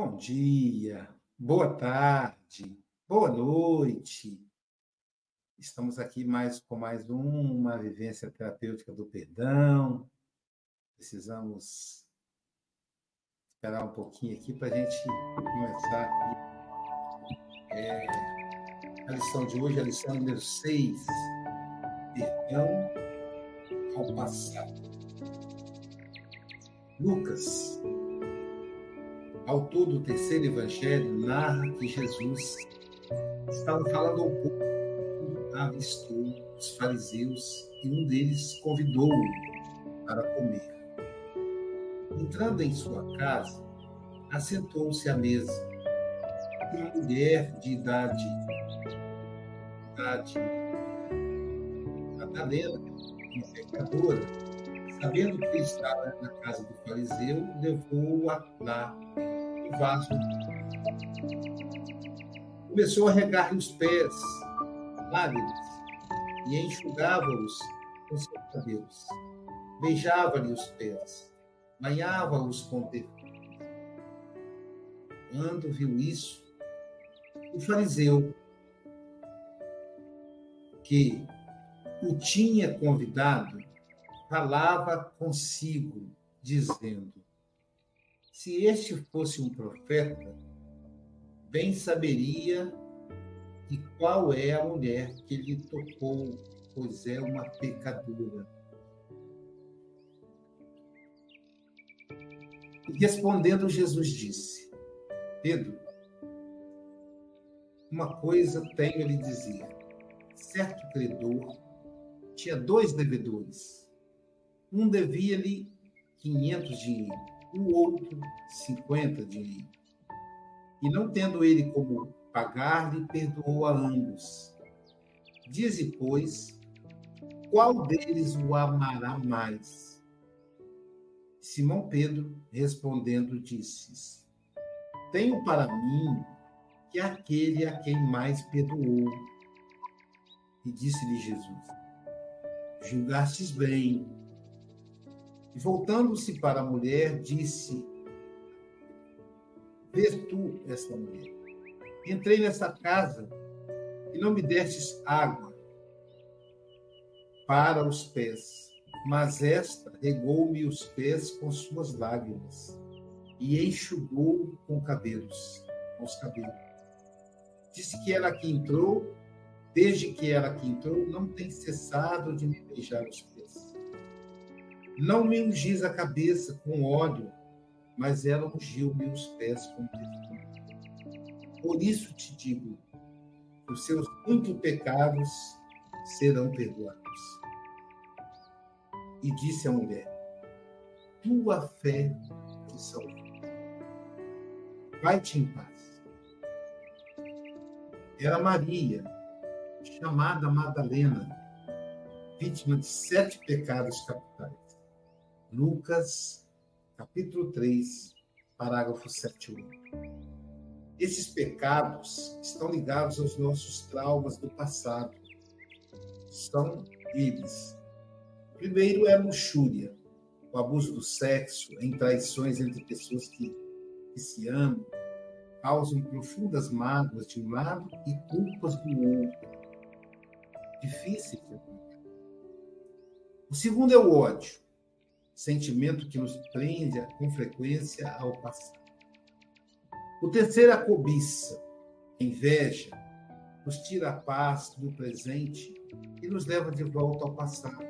Bom dia, boa tarde, boa noite. Estamos aqui mais com mais uma vivência terapêutica do perdão. Precisamos esperar um pouquinho aqui para a gente começar. É, a lição de hoje, a lição número 6, perdão ao passado. Lucas autor do terceiro evangelho, narra que Jesus estava falando ao povo, avistou os fariseus e um deles convidou-o para comer. Entrando em sua casa, assentou-se à mesa. Uma mulher de idade, idade Madalena, uma pecadora, sabendo que estava na casa do fariseu, levou-a lá vaso. Começou a regar-lhe os pés, lágrimas, e enxugava-os com seus cabelos. Beijava-lhe os pés, banhava-os com perfume. Quando viu isso, o fariseu, que o tinha convidado, falava consigo, dizendo: se este fosse um profeta, bem saberia e qual é a mulher que lhe tocou, pois é uma pecadora. E respondendo, Jesus disse: Pedro, uma coisa tenho a lhe dizer. Certo credor tinha dois devedores. Um devia-lhe 500 dinheiros o outro 50 dinheiros. E não tendo ele como pagar-lhe, perdoou a ambos. Dize, pois, qual deles o amará mais? Simão Pedro, respondendo, disse: Tenho para mim que aquele a quem mais perdoou. E disse-lhe Jesus: Julgastes bem. E voltando-se para a mulher, disse: Vês tu esta mulher? Entrei nessa casa e não me destes água para os pés, mas esta regou-me os pés com suas lágrimas e enxugou com cabelos, com os cabelos. Disse que ela que entrou, desde que ela que entrou, não tem cessado de me beijar os pés. Não me ungis a cabeça com óleo, mas ela ungiu meus pés com perfume. Por isso te digo, os seus muitos pecados serão perdoados. E disse a mulher: Tua fé te salvou. Vai-te em paz. Era Maria, chamada Madalena, vítima de sete pecados capitais. Lucas, capítulo 3, parágrafo 7 Esses pecados estão ligados aos nossos traumas do passado. São eles. Primeiro é a luxúria, o abuso do sexo, em traições entre pessoas que, que se amam, causam profundas mágoas de um lado e culpas do outro. Difícil de O segundo é o ódio, sentimento que nos prende com frequência ao passado. O terceiro é a cobiça, a inveja, nos tira a paz do presente e nos leva de volta ao passado,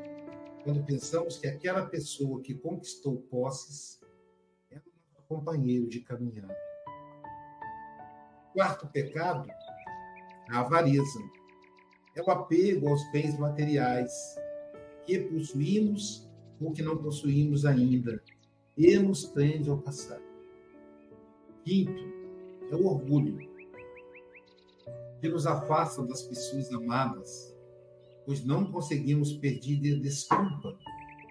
quando pensamos que aquela pessoa que conquistou posses é o nosso companheiro de caminhada. Quarto pecado, a avareza. É o apego aos bens materiais que possuímos o que não possuímos ainda e nos prende ao passado. Quinto, é o orgulho, que nos afasta das pessoas amadas, pois não conseguimos pedir desculpa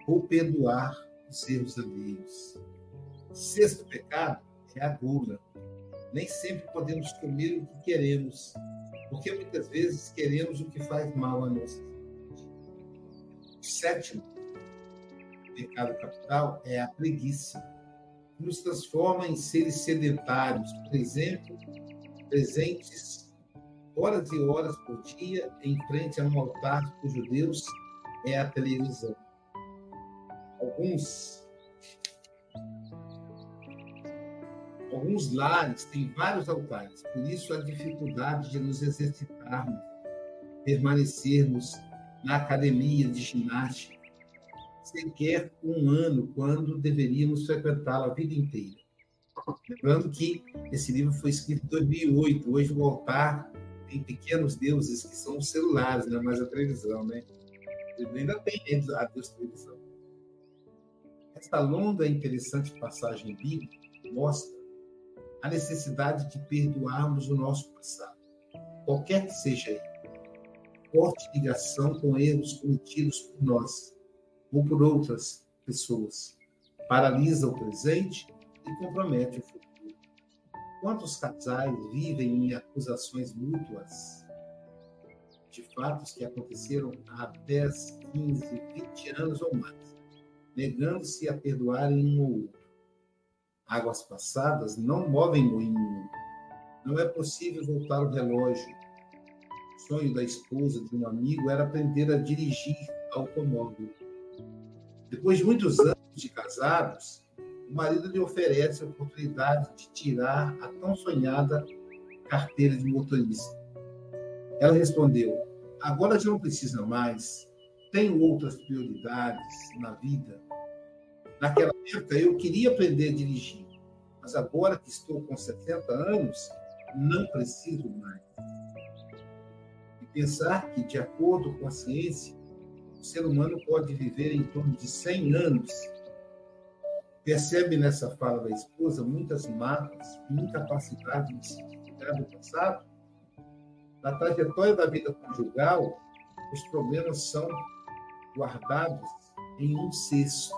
ou perdoar os erros alheios. Sexto pecado é a gula. Nem sempre podemos comer o que queremos, porque muitas vezes queremos o que faz mal a nossa saúde. Sétimo, pecado capital é a preguiça. nos transforma em seres sedentários, por exemplo, presentes horas e horas por dia em frente a um altar cujo Deus é a televisão. Alguns alguns lares têm vários altares, por isso a dificuldade de nos exercitarmos, permanecermos na academia de ginástica, sequer um ano, quando deveríamos frequentá-la a vida inteira. Lembrando que esse livro foi escrito em 2008, hoje o altar tem pequenos deuses que são os celulares, não é mais a televisão, né? Ele ainda tem a Deus televisão. Esta longa e interessante passagem bíblica mostra a necessidade de perdoarmos o nosso passado, qualquer que seja ele. Forte ligação com erros cometidos por nós ou por outras pessoas. Paralisa o presente e compromete o futuro. Quantos casais vivem em acusações mútuas de fatos que aconteceram há 10, 15, 20 anos ou mais, negando-se a perdoarem um ou outro? Águas passadas não movem moinho. Não é possível voltar o relógio. O sonho da esposa de um amigo era aprender a dirigir automóvel. Depois de muitos anos de casados, o marido lhe oferece a oportunidade de tirar a tão sonhada carteira de motorista. Ela respondeu: Agora já não precisa mais, tenho outras prioridades na vida. Naquela época eu queria aprender a dirigir, mas agora que estou com 70 anos, não preciso mais. E pensar que, de acordo com a ciência, o ser humano pode viver em torno de 100 anos. Percebe nessa fala da esposa muitas marcas incapacidade de se identificar do passado? Na trajetória da vida conjugal, os problemas são guardados em um cesto.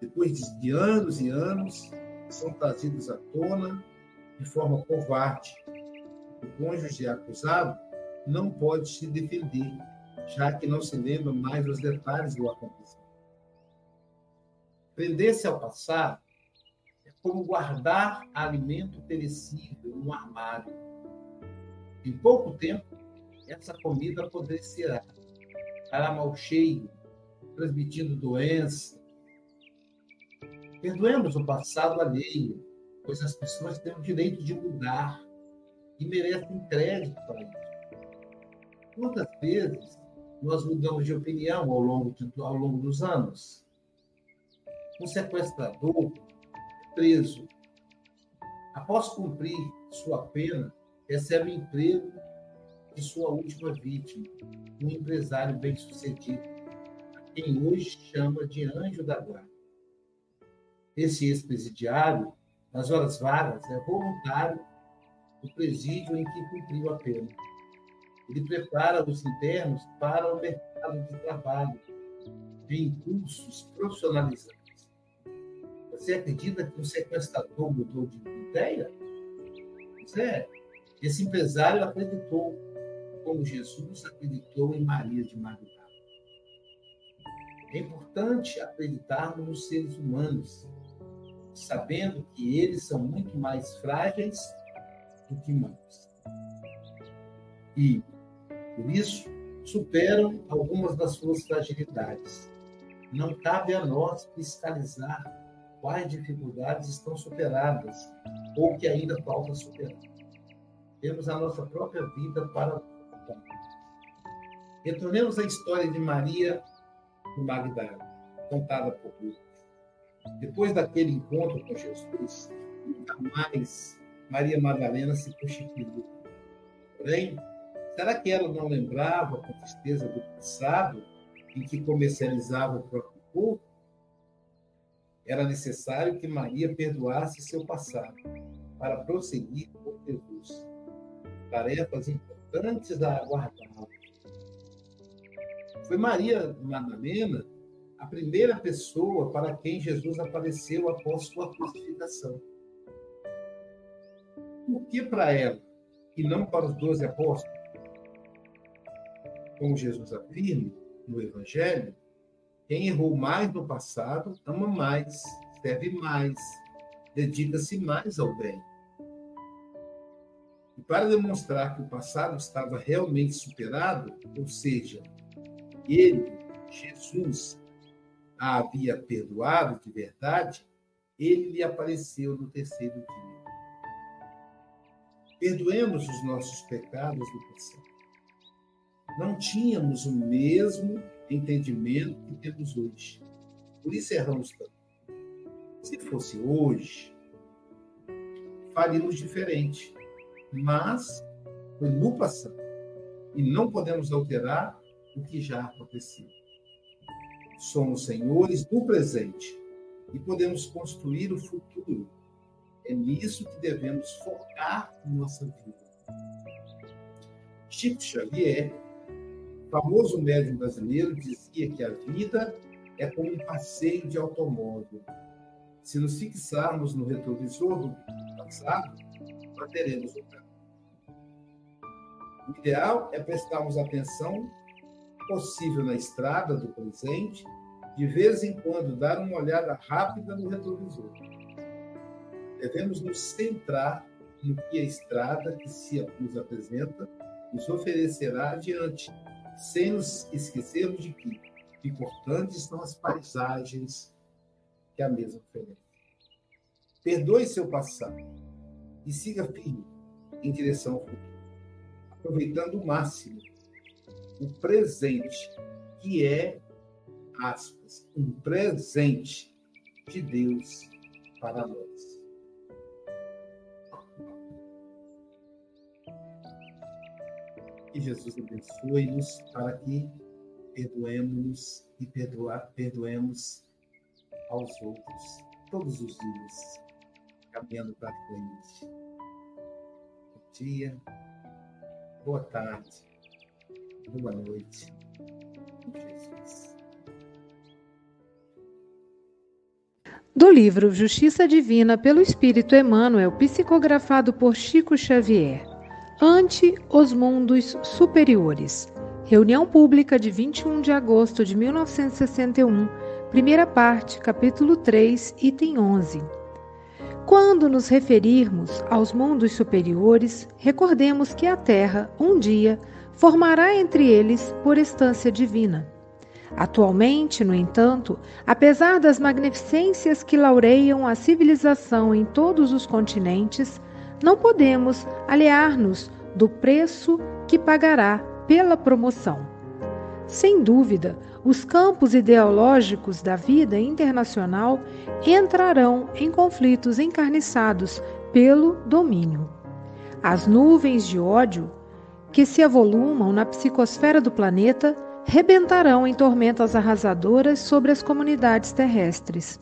Depois de anos e anos, são trazidos à tona de forma covarde. O cônjuge acusado não pode se defender já que não se lembra mais dos detalhes do acontecimento. Prender-se ao passado é como guardar alimento perecível no armário. Em pouco tempo, essa comida apodrecerá, ficará mal cheio, transmitindo doença. Perdoemos o passado alheio, pois as pessoas têm o direito de mudar e merecem crédito para isso. Quantas vezes nós mudamos de opinião ao longo, de, ao longo dos anos. Um sequestrador preso. Após cumprir sua pena, recebe emprego de sua última vítima, um empresário bem-sucedido, quem hoje chama de anjo da guarda. Esse ex-presidiário, nas horas vagas, é voluntário do presídio em que cumpriu a pena ele prepara os internos para o mercado de trabalho, em cursos profissionalizantes. Você acredita que o sequestrador mudou de ideia? Pois é. Esse empresário acreditou, como Jesus acreditou em Maria de Magdala. É importante acreditarmos nos seres humanos, sabendo que eles são muito mais frágeis do que humanos. E por isso, superam algumas das suas fragilidades. Não cabe a nós fiscalizar quais dificuldades estão superadas ou que ainda falta superar. Temos a nossa própria vida para Retornemos à história de Maria do Magdala, contada por Lucas. Depois daquele encontro com Jesus, nunca mais Maria Madalena se constituiu. Porém, Será que ela não lembrava com tristeza do passado em que comercializava o próprio corpo? Era necessário que Maria perdoasse seu passado para prosseguir com Jesus. Tarefas importantes a aguardar. Foi Maria Madalena a primeira pessoa para quem Jesus apareceu após sua crucificação. Por que para ela e não para os doze apóstolos? Como Jesus afirma no Evangelho, quem errou mais no passado ama mais escreve mais, dedica-se mais ao bem. E para demonstrar que o passado estava realmente superado, ou seja, ele, Jesus, a havia perdoado de verdade, ele lhe apareceu no terceiro dia. Perdoemos os nossos pecados do passado. Não tínhamos o mesmo entendimento que temos hoje. Por isso erramos tanto. Se fosse hoje, faríamos diferente mas foi no passado. E não podemos alterar o que já aconteceu. Somos senhores do presente e podemos construir o futuro. É nisso que devemos focar nossa vida. Chico Xavier, famoso médium brasileiro, dizia que a vida é como um passeio de automóvel. Se nos fixarmos no retrovisor do passado, manteremos o caminho. O ideal é prestarmos atenção possível na estrada do presente, de vez em quando dar uma olhada rápida no retrovisor. Devemos nos centrar no que a estrada que se nos apresenta nos oferecerá adiante, sem nos esquecermos de que importantes são as paisagens que a mesma oferece. Perdoe seu passado e siga firme em direção ao futuro aproveitando o máximo o presente, que é, aspas, um presente de Deus para nós. Que Jesus abençoe-nos para que perdoemos e perdoar, perdoemos aos outros todos os dias, caminhando para frente. Bom dia boa tarde, boa noite. Jesus. Do livro Justiça Divina pelo Espírito Emmanuel, psicografado por Chico Xavier. Ante os mundos superiores. Reunião pública de 21 de agosto de 1961, primeira parte, capítulo 3, item 11. Quando nos referirmos aos mundos superiores, recordemos que a Terra, um dia, formará entre eles por estância divina. Atualmente, no entanto, apesar das magnificências que laureiam a civilização em todos os continentes, não podemos aliar-nos do preço que pagará pela promoção. Sem dúvida, os campos ideológicos da vida internacional entrarão em conflitos encarniçados pelo domínio. As nuvens de ódio que se avolumam na psicosfera do planeta rebentarão em tormentas arrasadoras sobre as comunidades terrestres.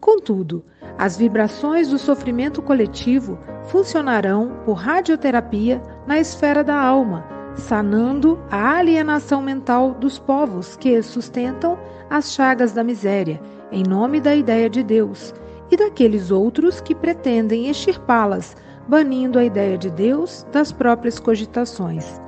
Contudo, as vibrações do sofrimento coletivo funcionarão por radioterapia na esfera da alma sanando a alienação mental dos povos que sustentam as chagas da miséria, em nome da ideia de Deus, e daqueles outros que pretendem extirpá-las, banindo a ideia de Deus das próprias cogitações.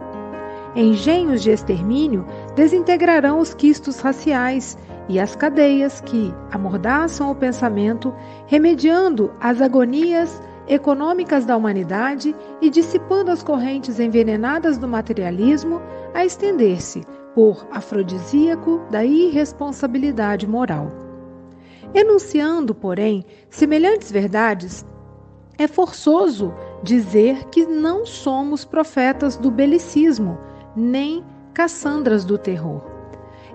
Engenhos de extermínio desintegrarão os quistos raciais e as cadeias que amordaçam o pensamento, remediando as agonias econômicas da humanidade e dissipando as correntes envenenadas do materialismo a estender-se por afrodisíaco da irresponsabilidade moral. Enunciando, porém, semelhantes verdades, é forçoso dizer que não somos profetas do belicismo, nem Cassandras do terror.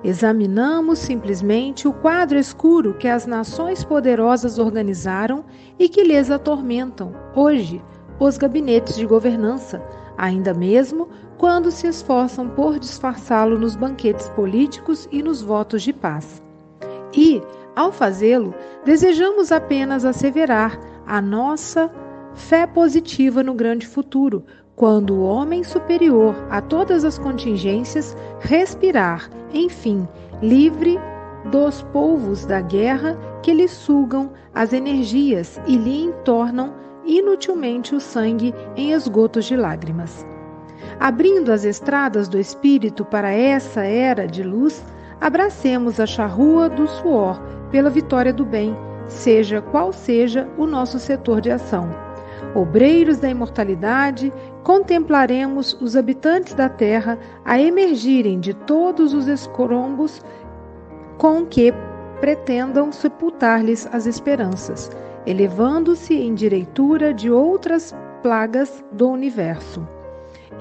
Examinamos simplesmente o quadro escuro que as nações poderosas organizaram e que lhes atormentam, hoje, os gabinetes de governança, ainda mesmo quando se esforçam por disfarçá-lo nos banquetes políticos e nos votos de paz. E, ao fazê-lo, desejamos apenas asseverar a nossa fé positiva no grande futuro, quando o homem superior a todas as contingências respirar, enfim, livre dos polvos da guerra que lhe sugam as energias e lhe entornam inutilmente o sangue em esgotos de lágrimas. Abrindo as estradas do espírito para essa era de luz, abracemos a charrua do suor pela vitória do bem, seja qual seja o nosso setor de ação. Obreiros da imortalidade, contemplaremos os habitantes da terra a emergirem de todos os escombros com que pretendam sepultar-lhes as esperanças, elevando-se em direitura de outras plagas do universo.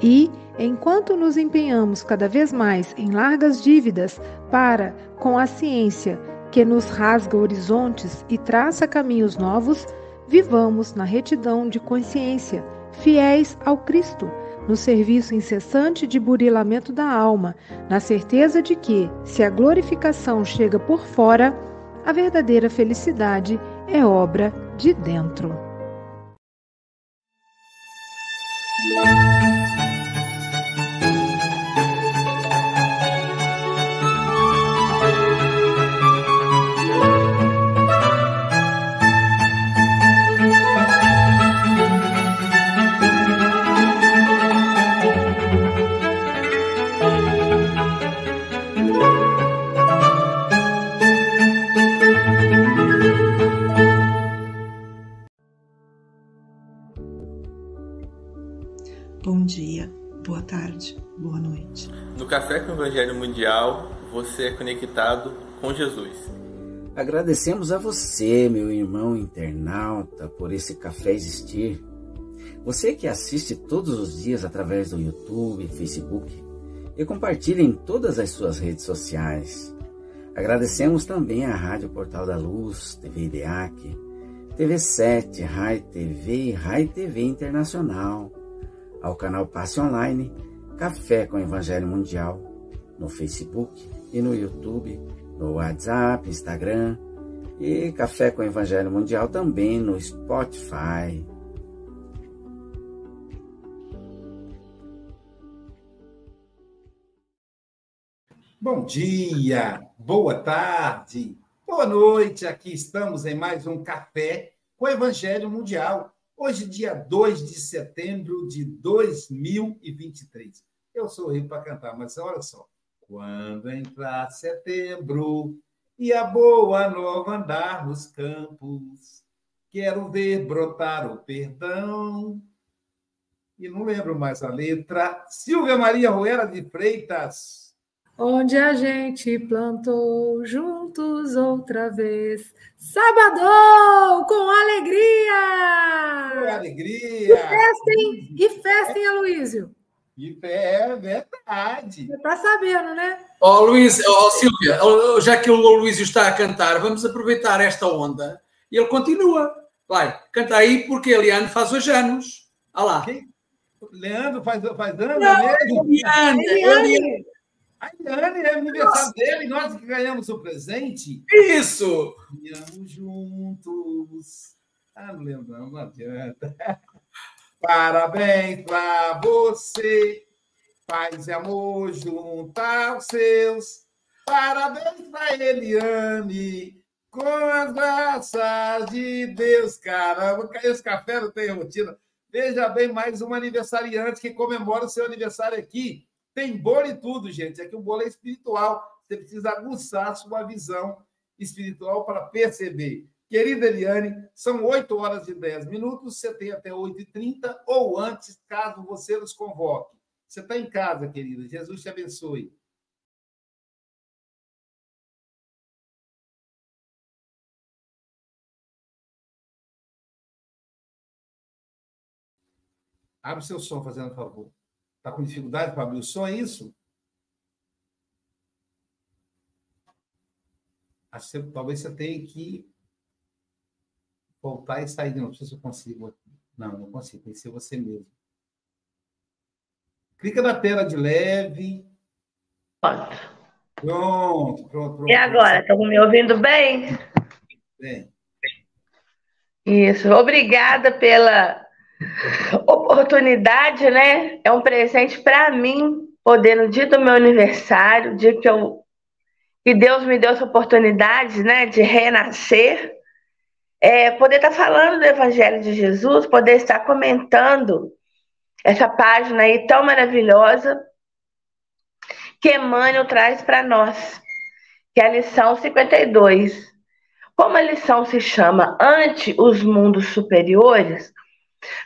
E, enquanto nos empenhamos cada vez mais em largas dívidas para, com a ciência que nos rasga horizontes e traça caminhos novos, vivamos na retidão de consciência, fiéis ao Cristo, no serviço incessante de burilamento da alma, na certeza de que, se a glorificação chega por fora, a verdadeira felicidade é obra de dentro. No Café com o Evangelho Mundial, você é conectado com Jesus. Agradecemos a você, meu irmão internauta, por esse café existir. Você que assiste todos os dias através do YouTube, Facebook e compartilha em todas as suas redes sociais. Agradecemos também à Rádio Portal da Luz, TV IDEAC, TV7, Rai TV e Rai TV Internacional, ao canal Passe Online Café com Evangelho Mundial no Facebook e no YouTube, no WhatsApp, Instagram e Café com Evangelho Mundial também no Spotify. Bom dia, boa tarde, boa noite. Aqui estamos em mais um Café com Evangelho Mundial. Hoje, dia 2 de setembro de 2023. Eu sou rico para cantar, mas olha só. Quando entrar setembro e a boa nova andar nos campos, quero ver brotar o perdão. E não lembro mais a letra. Silvia Maria Roera de Freitas. Onde a gente plantou juntos outra vez. Sabadão, com alegria! Com alegria! E festem, e festem, Aloísio. E é verdade. Você tá sabendo, né? Ó, oh, Luís, ó, oh, Silvia, já que o Luís está a cantar, vamos aproveitar esta onda e ele continua. Vai, canta aí, porque Eliane faz hoje anos. Olha lá. Quem? Leandro faz, faz anos, Não, Eliane, Eliane. A Eliane é aniversário dele, nós que ganhamos o presente. Isso! Ganhamos juntos. Ah, não lembro, não, adianta. Parabéns para você, paz e amor junto aos seus. Parabéns para Eliane, com as graças de Deus. Caramba, esse café não tem rotina. Veja bem, mais um aniversariante que comemora o seu aniversário aqui. Tem bolo e tudo, gente. Aqui o bolo é espiritual. Você precisa aguçar sua visão espiritual para perceber. Querida Eliane, são 8 horas e 10 minutos. Você tem até 8h30 ou antes, caso você nos convoque. Você está em casa, querida. Jesus te abençoe. Abre seu som, fazendo favor. Está com dificuldade para abrir o som, é isso? Talvez você tenha que voltar e sair de novo. Não sei se eu consigo. Não, não consigo. Tem que ser você mesmo. Clica na tela de leve. Pronto. Pronto, pronto, pronto. E agora? Estão me ouvindo bem? Bem. Isso. Obrigada pela oportunidade, né? É um presente para mim poder no dia do meu aniversário, dia que eu que Deus me deu essa oportunidade, né, de renascer, é, poder estar tá falando do Evangelho de Jesus, poder estar comentando essa página aí tão maravilhosa que Emmanuel traz para nós, que é a lição 52. Como a lição se chama Ante os Mundos Superiores,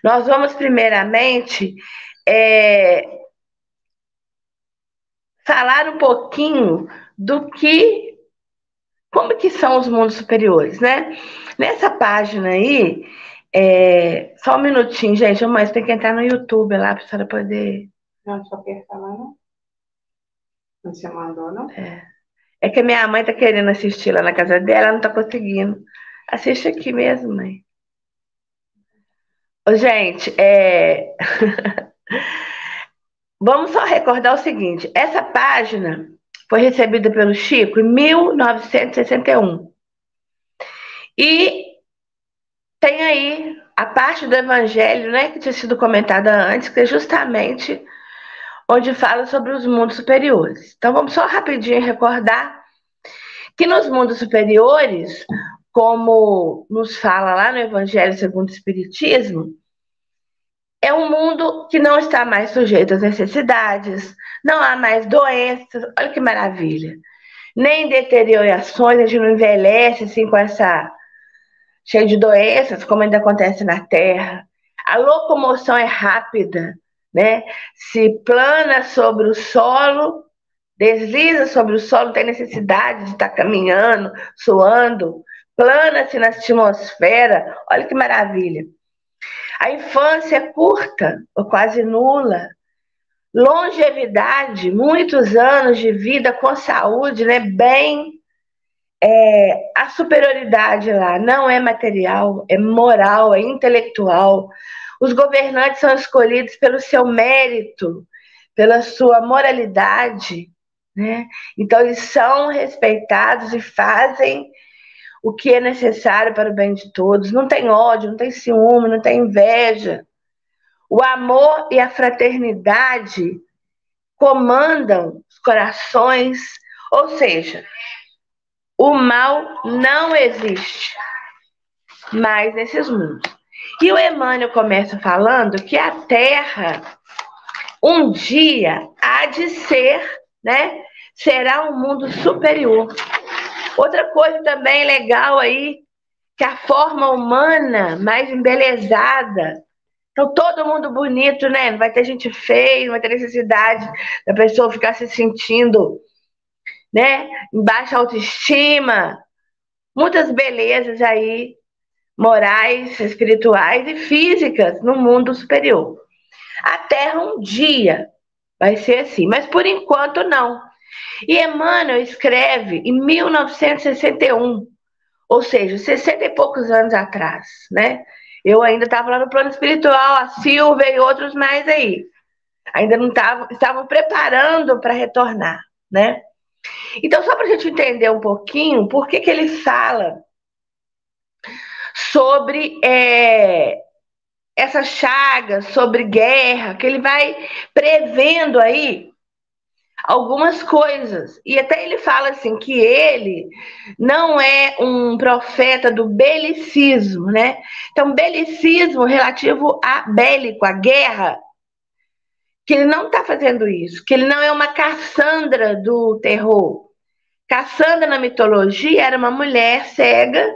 nós vamos primeiramente é, falar um pouquinho do que, como que são os mundos superiores, né? Nessa página aí, é, só um minutinho, gente, mas tem que entrar no YouTube lá para a senhora poder. Não, só apertar lá, não? Não você mandou, não? É. É que a minha mãe tá querendo assistir lá na casa dela, ela não tá conseguindo. Assiste aqui mesmo, mãe. Gente, é... vamos só recordar o seguinte: essa página foi recebida pelo Chico em 1961. E tem aí a parte do Evangelho, né, que tinha sido comentada antes, que é justamente onde fala sobre os mundos superiores. Então vamos só rapidinho recordar que nos mundos superiores, como nos fala lá no Evangelho segundo o Espiritismo, é um mundo que não está mais sujeito às necessidades, não há mais doenças, olha que maravilha. Nem deteriorações, a gente não envelhece assim com essa cheio de doenças, como ainda acontece na Terra. A locomoção é rápida, né? Se plana sobre o solo, desliza sobre o solo, não tem necessidade de estar caminhando, suando, plana-se na atmosfera. Olha que maravilha. A infância é curta, ou quase nula. Longevidade, muitos anos de vida com saúde, né? Bem. É, a superioridade lá não é material, é moral, é intelectual. Os governantes são escolhidos pelo seu mérito, pela sua moralidade, né? Então eles são respeitados e fazem o que é necessário para o bem de todos. Não tem ódio, não tem ciúme, não tem inveja. O amor e a fraternidade comandam os corações, ou seja, o mal não existe mais nesses mundos. E o Emmanuel começa falando que a Terra um dia há de ser, né? Será um mundo superior. Outra coisa também legal aí, que a forma humana mais embelezada. Então, todo mundo bonito, né? Não vai ter gente feia, não vai ter necessidade da pessoa ficar se sentindo, né? Em baixa autoestima. Muitas belezas aí morais, espirituais e físicas no mundo superior. A Terra um dia vai ser assim, mas por enquanto não. E Emmanuel escreve em 1961, ou seja, 60 e poucos anos atrás, né? Eu ainda estava lá no plano espiritual, a Silvia e outros mais aí. Ainda não estavam, estavam preparando para retornar, né? Então, só para a gente entender um pouquinho, por que, que ele fala sobre é, essa chaga, sobre guerra, que ele vai prevendo aí algumas coisas. E até ele fala assim que ele não é um profeta do belicismo, né? Então, belicismo relativo a bélico, a guerra, que ele não está fazendo isso, que ele não é uma Cassandra do terror. Cassandra na mitologia era uma mulher cega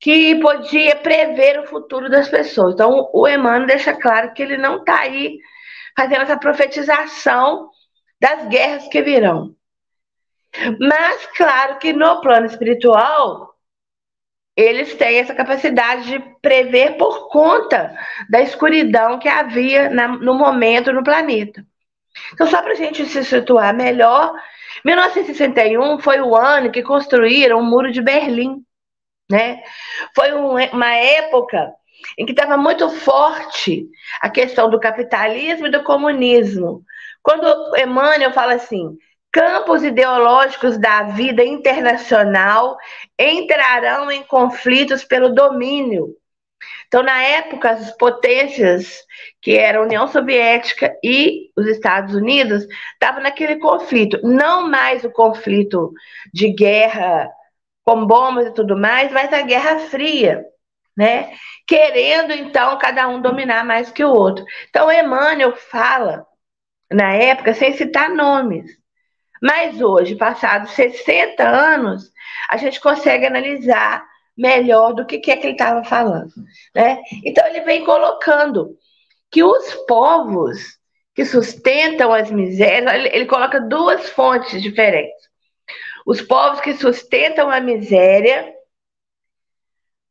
que podia prever o futuro das pessoas. Então, o Emmanuel deixa claro que ele não está aí fazendo essa profetização das guerras que virão. Mas, claro que no plano espiritual, eles têm essa capacidade de prever por conta da escuridão que havia na, no momento no planeta. Então, só para a gente se situar melhor, 1961 foi o ano que construíram o Muro de Berlim né? Foi um, uma época em que estava muito forte a questão do capitalismo e do comunismo. Quando Emmanuel fala assim, campos ideológicos da vida internacional entrarão em conflitos pelo domínio. Então, na época, as potências, que eram a União Soviética e os Estados Unidos, estavam naquele conflito. Não mais o conflito de guerra com bombas e tudo mais, mas a Guerra Fria, né? Querendo, então, cada um dominar mais que o outro. Então, Emmanuel fala, na época, sem citar nomes, Mas hoje, passados 60 anos, a gente consegue analisar melhor do que, que é que ele estava falando. Né? Então, ele vem colocando que os povos que sustentam as misérias, ele, ele coloca duas fontes diferentes. Os povos que sustentam a miséria,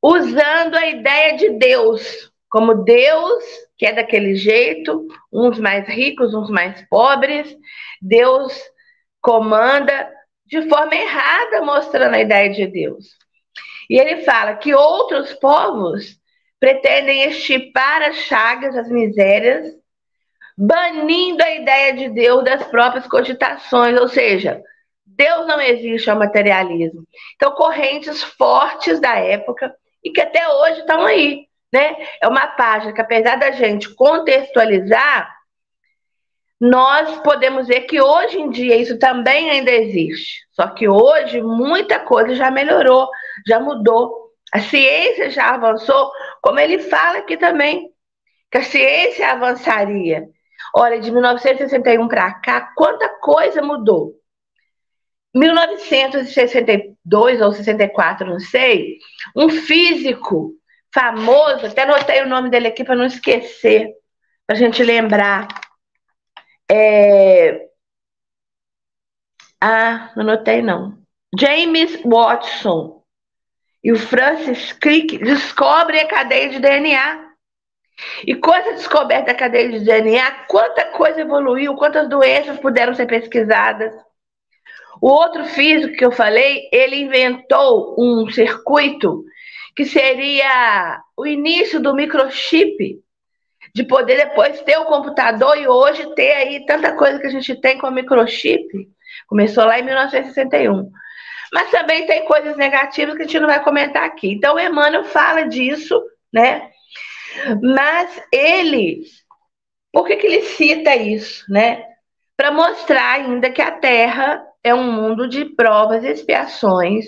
usando a ideia de Deus, como Deus, que é daquele jeito, uns mais ricos, uns mais pobres, Deus comanda de forma errada, mostrando a ideia de Deus. E ele fala que outros povos pretendem estipar as chagas, as misérias, banindo a ideia de Deus das próprias cogitações, ou seja, Deus não existe ao materialismo. Então, correntes fortes da época e que até hoje estão aí, né? É uma página que, apesar da gente contextualizar, nós podemos ver que hoje em dia isso também ainda existe. Só que hoje muita coisa já melhorou, já mudou. A ciência já avançou, como ele fala aqui também, que a ciência avançaria. Olha, de 1961 para cá, quanta coisa mudou. 1962 ou 64, não sei, um físico famoso, até anotei o nome dele aqui para não esquecer, para a gente lembrar. É... Ah, não anotei não. James Watson e o Francis Crick descobrem a cadeia de DNA. E com essa descoberta da cadeia de DNA, quanta coisa evoluiu, quantas doenças puderam ser pesquisadas. O outro físico que eu falei, ele inventou um circuito que seria o início do microchip, de poder depois ter o computador e hoje ter aí tanta coisa que a gente tem com o microchip. Começou lá em 1961. Mas também tem coisas negativas que a gente não vai comentar aqui. Então, o Emmanuel fala disso, né? Mas ele, por que, que ele cita isso, né? Para mostrar ainda que a Terra é um mundo de provas e expiações,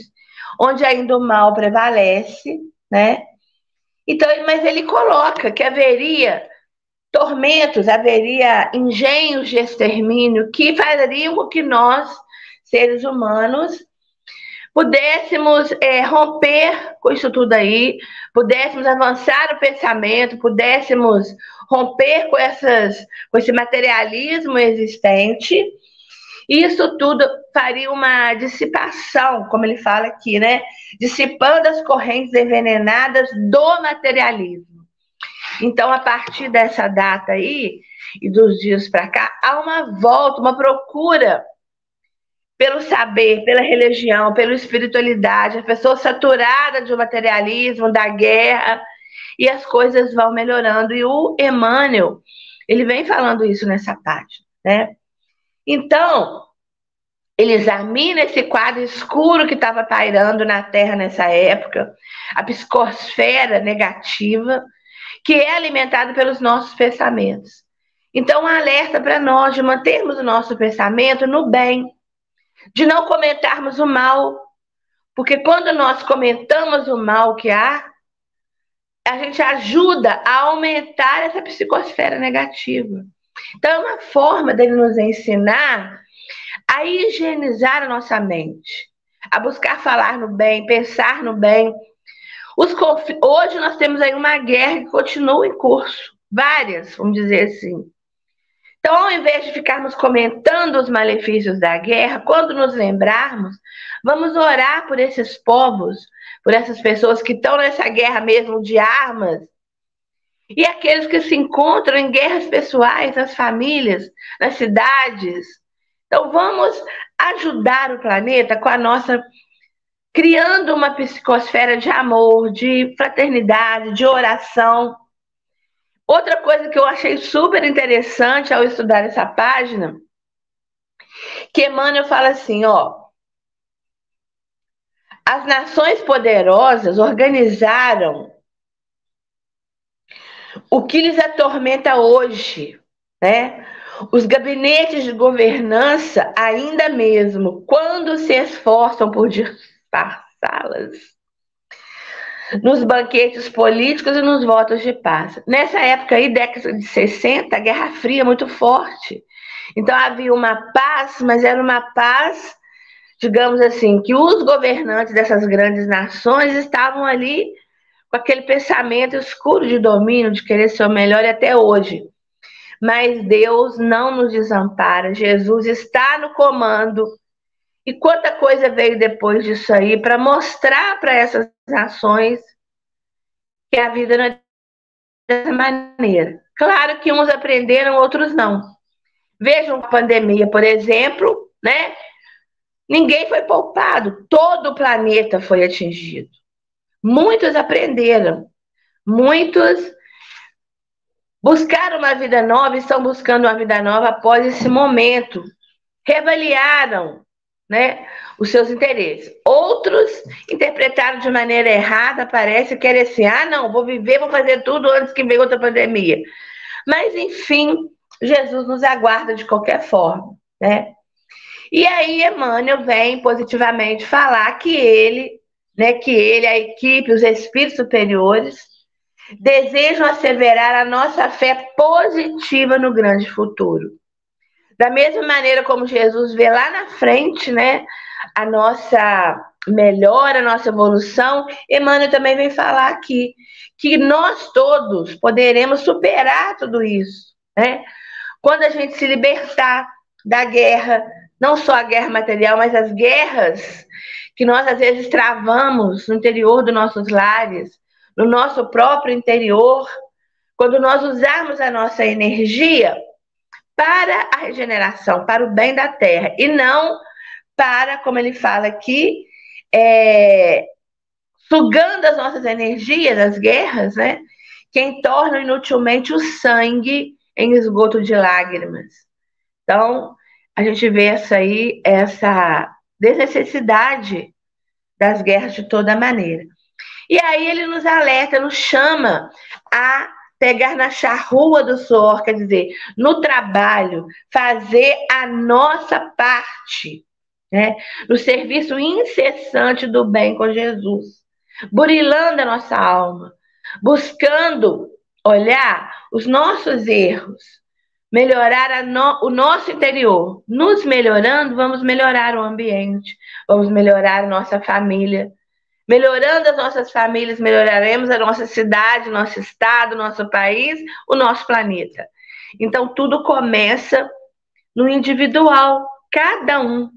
onde ainda o mal prevalece, né? Então, mas ele coloca que haveria tormentos, haveria engenhos de extermínio que fariam com que nós, seres humanos, pudéssemos é, romper com isso tudo aí, pudéssemos avançar o pensamento, pudéssemos romper com, essas, com esse materialismo existente isso tudo faria uma dissipação, como ele fala aqui, né? Dissipando as correntes envenenadas do materialismo. Então, a partir dessa data aí, e dos dias para cá, há uma volta, uma procura pelo saber, pela religião, pela espiritualidade, a pessoa saturada um materialismo, da guerra, e as coisas vão melhorando. E o Emmanuel, ele vem falando isso nessa página, né? Então, ele examina esse quadro escuro que estava pairando na Terra nessa época, a psicosfera negativa, que é alimentada pelos nossos pensamentos. Então, um alerta para nós de mantermos o nosso pensamento no bem, de não comentarmos o mal, porque quando nós comentamos o mal que há, a gente ajuda a aumentar essa psicosfera negativa. Então, é uma forma dele nos ensinar a higienizar a nossa mente, a buscar falar no bem, pensar no bem. Conf... Hoje nós temos aí uma guerra que continua em curso, várias, vamos dizer assim. Então, ao invés de ficarmos comentando os malefícios da guerra, quando nos lembrarmos, vamos orar por esses povos, por essas pessoas que estão nessa guerra mesmo de armas, e aqueles que se encontram em guerras pessoais, nas famílias, nas cidades. Então, vamos ajudar o planeta com a nossa. criando uma psicosfera de amor, de fraternidade, de oração. Outra coisa que eu achei super interessante ao estudar essa página, que Emmanuel fala assim, ó. As nações poderosas organizaram o que lhes atormenta hoje, né? Os gabinetes de governança, ainda mesmo, quando se esforçam por disfarçá-las, nos banquetes políticos e nos votos de paz. Nessa época aí, década de 60, a Guerra Fria muito forte. Então havia uma paz, mas era uma paz, digamos assim, que os governantes dessas grandes nações estavam ali com aquele pensamento escuro de domínio, de querer ser o melhor até hoje. Mas Deus não nos desampara, Jesus está no comando. E quanta coisa veio depois disso aí para mostrar para essas nações que a vida não é dessa maneira. Claro que uns aprenderam, outros não. Vejam a pandemia, por exemplo, né? Ninguém foi poupado, todo o planeta foi atingido. Muitos aprenderam, muitos buscaram uma vida nova, estão buscando uma vida nova após esse momento. Reavaliaram né, os seus interesses. Outros interpretaram de maneira errada, parece, querem assim, ah, não, vou viver, vou fazer tudo antes que venha outra pandemia. Mas, enfim, Jesus nos aguarda de qualquer forma, né? E aí Emmanuel vem positivamente falar que ele, né, que ele, a equipe, os espíritos superiores, desejam asseverar a nossa fé positiva no grande futuro. Da mesma maneira como Jesus vê lá na frente, né, a nossa melhora, a nossa evolução, Emmanuel também vem falar aqui que nós todos poderemos superar tudo isso, né? Quando a gente se libertar da guerra, não só a guerra material, mas as guerras que nós às vezes travamos no interior dos nossos lares, no nosso próprio interior, quando nós usarmos a nossa energia para a regeneração, para o bem da terra, e não para, como ele fala aqui, é, sugando as nossas energias, as guerras, né? Quem torna inutilmente o sangue em esgoto de lágrimas. Então, a gente vê essa aí, essa desnecessidade das guerras de toda maneira. E aí ele nos alerta, nos chama a pegar na charrua do suor, quer dizer, no trabalho, fazer a nossa parte, né? no serviço incessante do bem com Jesus, burilando a nossa alma, buscando olhar os nossos erros, melhorar no, o nosso interior. Nos melhorando, vamos melhorar o ambiente, vamos melhorar a nossa família, Melhorando as nossas famílias, melhoraremos a nossa cidade, nosso estado, nosso país, o nosso planeta. Então, tudo começa no individual, cada um.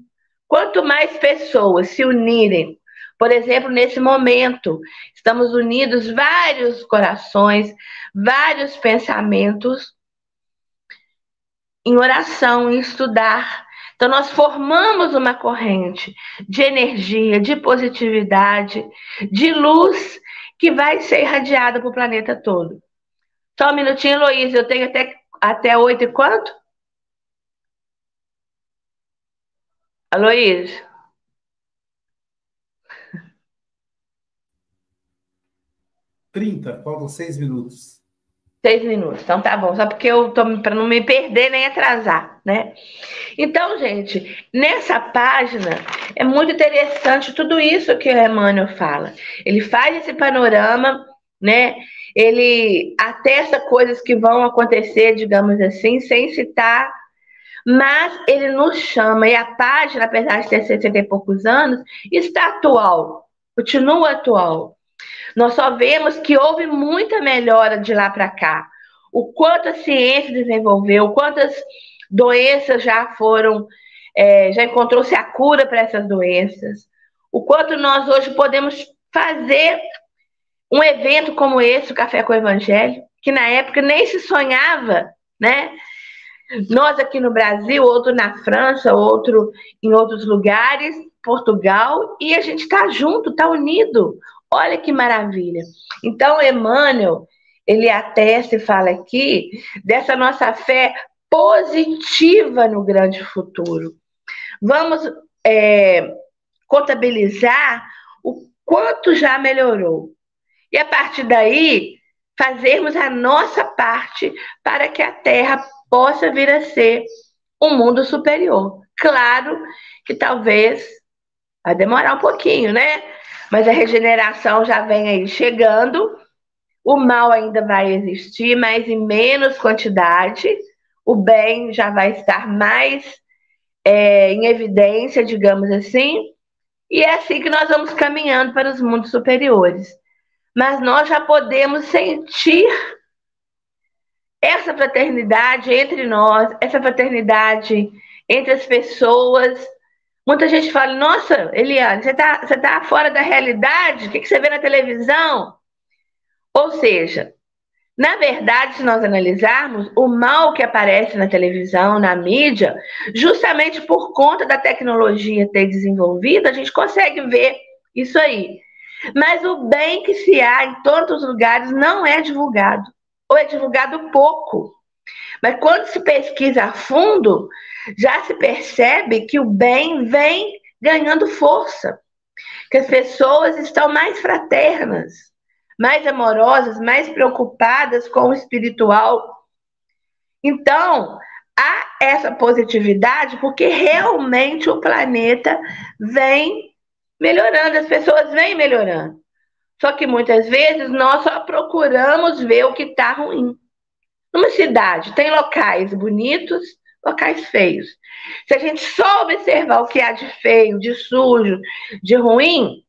Quanto mais pessoas se unirem, por exemplo, nesse momento, estamos unidos vários corações, vários pensamentos em oração, em estudar, então, nós formamos uma corrente de energia, de positividade, de luz que vai ser irradiada para o planeta todo. Só um minutinho, Luiz, eu tenho até, até oito e quanto? Aloís? Trinta, faltam seis minutos. Seis minutos. Então tá bom, só porque eu tô para não me perder nem atrasar, né? Então, gente, nessa página é muito interessante tudo isso que o Emmanuel fala. Ele faz esse panorama, né? Ele atesta coisas que vão acontecer, digamos assim, sem citar, mas ele nos chama, e a página, apesar de ter 60 e poucos anos, está atual, continua atual. Nós só vemos que houve muita melhora de lá para cá. O quanto a ciência desenvolveu, quantas doenças já foram, é, já encontrou-se a cura para essas doenças. O quanto nós hoje podemos fazer um evento como esse, o Café com o Evangelho, que na época nem se sonhava, né? Nós aqui no Brasil, outro na França, outro em outros lugares, Portugal, e a gente está junto, está unido. Olha que maravilha. Então, Emmanuel, ele até se fala aqui dessa nossa fé positiva no grande futuro. Vamos é, contabilizar o quanto já melhorou. E a partir daí, fazermos a nossa parte para que a Terra possa vir a ser um mundo superior. Claro que talvez vai demorar um pouquinho, né? Mas a regeneração já vem aí chegando. O mal ainda vai existir, mas em menos quantidade. o bem já vai estar mais é, em evidência, digamos assim, e é assim que nós vamos caminhando para os mundos superiores. Mas nós já podemos sentir essa fraternidade entre nós, essa fraternidade entre as pessoas. Muita gente fala: Nossa, Eliane, você está você tá fora da realidade? O que, que você vê na televisão? Ou seja, na verdade, se nós analisarmos, o mal que aparece na televisão, na mídia, justamente por conta da tecnologia ter desenvolvido, a gente consegue ver isso aí. Mas o bem que se há em todos os lugares não é divulgado, ou é divulgado pouco. Mas quando se pesquisa a fundo, já se percebe que o bem vem ganhando força, que as pessoas estão mais fraternas mais amorosas, mais preocupadas com o espiritual. Então, há essa positividade porque realmente o planeta vem melhorando, as pessoas vêm melhorando. Só que muitas vezes nós só procuramos ver o que está ruim. Numa cidade tem locais bonitos, locais feios. Se a gente só observar o que há de feio, de sujo, de ruim,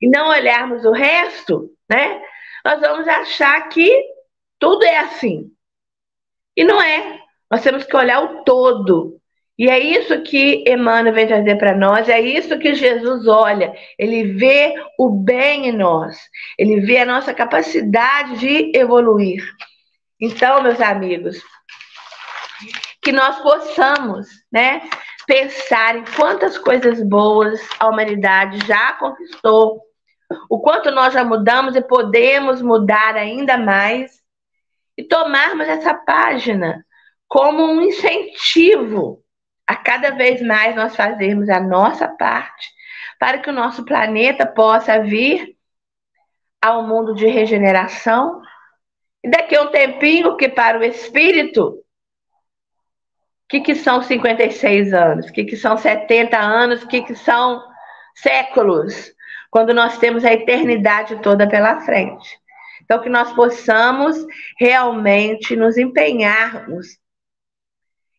e não olharmos o resto, né? Nós vamos achar que tudo é assim. E não é. Nós temos que olhar o todo. E é isso que Emmanuel vem trazer para nós, é isso que Jesus olha. Ele vê o bem em nós, ele vê a nossa capacidade de evoluir. Então, meus amigos, que nós possamos, né, pensar em quantas coisas boas a humanidade já conquistou, o quanto nós já mudamos e podemos mudar ainda mais, e tomarmos essa página como um incentivo a cada vez mais nós fazermos a nossa parte para que o nosso planeta possa vir ao mundo de regeneração. E daqui a um tempinho, que para o espírito, o que, que são 56 anos? O que, que são 70 anos? O que, que são séculos? quando nós temos a eternidade toda pela frente. Então, que nós possamos realmente nos empenharmos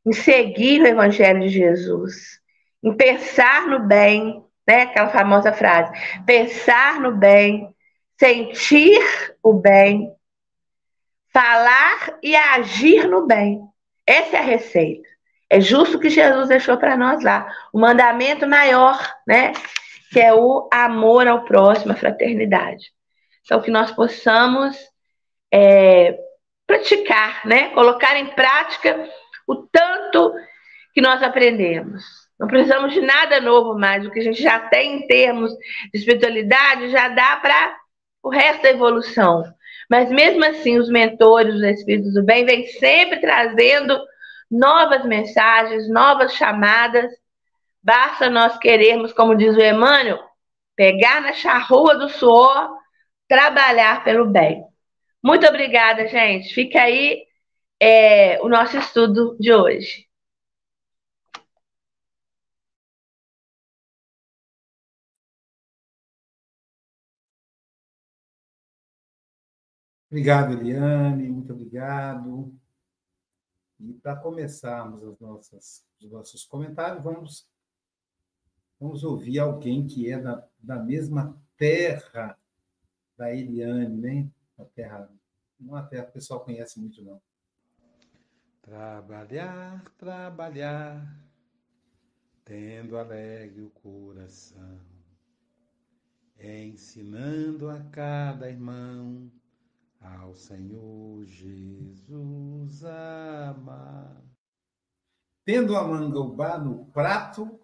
em seguir o Evangelho de Jesus, em pensar no bem, né? Aquela famosa frase: pensar no bem, sentir o bem, falar e agir no bem. Essa é a receita. É justo que Jesus deixou para nós lá. O mandamento maior, né? que é o amor ao próximo, a fraternidade. Então, que nós possamos é, praticar, né? colocar em prática o tanto que nós aprendemos. Não precisamos de nada novo mais. O que a gente já tem em termos de espiritualidade já dá para o resto da evolução. Mas mesmo assim, os mentores, os espíritos do bem, vêm sempre trazendo novas mensagens, novas chamadas Basta nós querermos, como diz o Emmanuel, pegar na charrua do suor, trabalhar pelo bem. Muito obrigada, gente. Fica aí é, o nosso estudo de hoje. Obrigado, Eliane, muito obrigado. E para começarmos as nossas, os nossos comentários, vamos Vamos ouvir alguém que é da, da mesma terra da Eliane, né? A terra, não a terra que o pessoal conhece muito, não. Trabalhar, trabalhar, tendo alegre o coração, ensinando a cada irmão ao Senhor Jesus amar. Tendo a mangaubá no prato,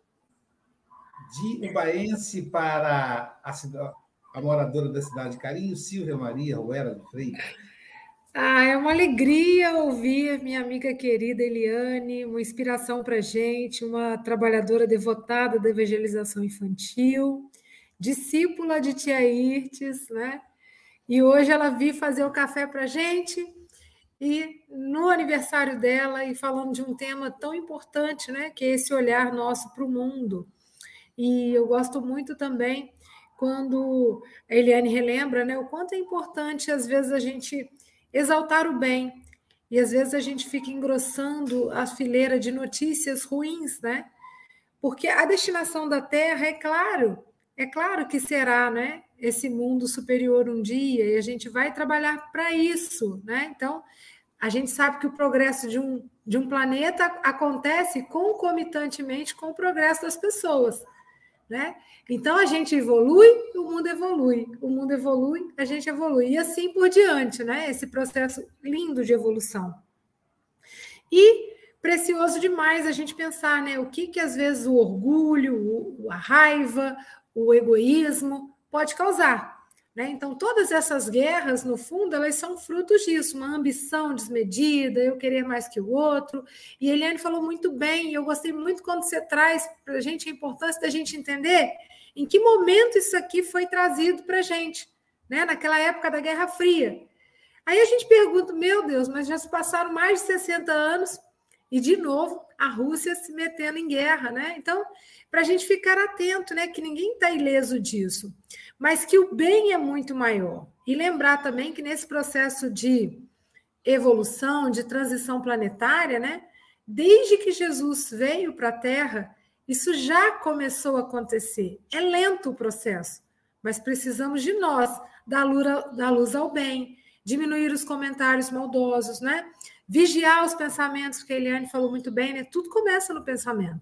de ubaense para a, a, moradora da cidade de Carinho, Silvia Maria Ruela de Freitas. Ah, é uma alegria ouvir minha amiga querida Eliane, uma inspiração para gente, uma trabalhadora devotada da evangelização infantil, discípula de Tia Irtes, né? E hoje ela vi fazer o café para gente e no aniversário dela e falando de um tema tão importante, né? Que é esse olhar nosso para o mundo. E eu gosto muito também quando a Eliane relembra né, o quanto é importante, às vezes, a gente exaltar o bem. e às vezes a gente fica engrossando a fileira de notícias ruins, né? Porque a destinação da Terra, é claro, é claro que será, né? Esse mundo superior um dia, e a gente vai trabalhar para isso, né? Então, a gente sabe que o progresso de um, de um planeta acontece concomitantemente com o progresso das pessoas. Né? Então a gente evolui, o mundo evolui, o mundo evolui, a gente evolui, e assim por diante, né? Esse processo lindo de evolução. E precioso demais a gente pensar, né? O que que às vezes o orgulho, a raiva, o egoísmo pode causar. Né? Então, todas essas guerras, no fundo, elas são frutos disso, uma ambição desmedida, eu querer mais que o outro. E Eliane falou muito bem, eu gostei muito quando você traz para a gente a importância da gente entender em que momento isso aqui foi trazido para a gente, né? naquela época da Guerra Fria. Aí a gente pergunta, meu Deus, mas já se passaram mais de 60 anos e, de novo, a Rússia se metendo em guerra, né? Então, para a gente ficar atento, né? Que ninguém está ileso disso, mas que o bem é muito maior. E lembrar também que nesse processo de evolução, de transição planetária, né? Desde que Jesus veio para a Terra, isso já começou a acontecer. É lento o processo, mas precisamos de nós, da luz, ao bem, diminuir os comentários maldosos, né? Vigiar os pensamentos, que a Eliane falou muito bem, né? Tudo começa no pensamento.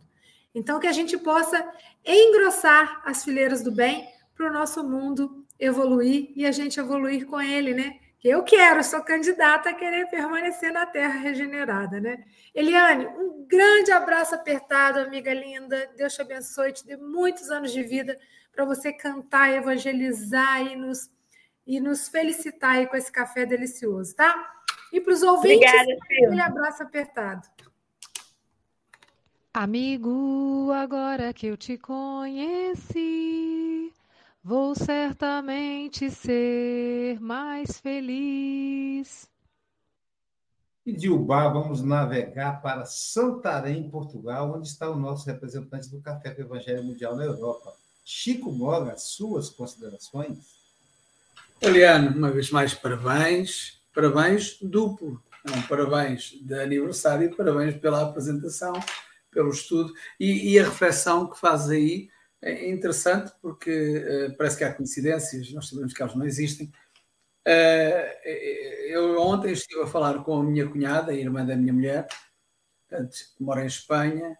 Então, que a gente possa engrossar as fileiras do bem para o nosso mundo evoluir e a gente evoluir com ele, né? Eu quero, sou candidata a querer permanecer na terra regenerada, né? Eliane, um grande abraço apertado, amiga linda. Deus te abençoe, te dê muitos anos de vida para você cantar, evangelizar e nos e nos felicitar aí com esse café delicioso, tá? E para os ouvintes, Obrigada, aquele abraço apertado. Amigo, agora que eu te conheci, vou certamente ser mais feliz. E de Ubá, vamos navegar para Santarém, Portugal, onde está o nosso representante do Café com Evangelho Mundial na Europa. Chico Moga, suas considerações? Eliane, uma vez mais, parabéns. Parabéns duplo. Não, parabéns de aniversário parabéns pela apresentação, pelo estudo e, e a reflexão que faz aí é interessante porque uh, parece que há coincidências, nós sabemos que elas não existem. Uh, eu ontem estive a falar com a minha cunhada, a irmã da minha mulher, que mora em Espanha,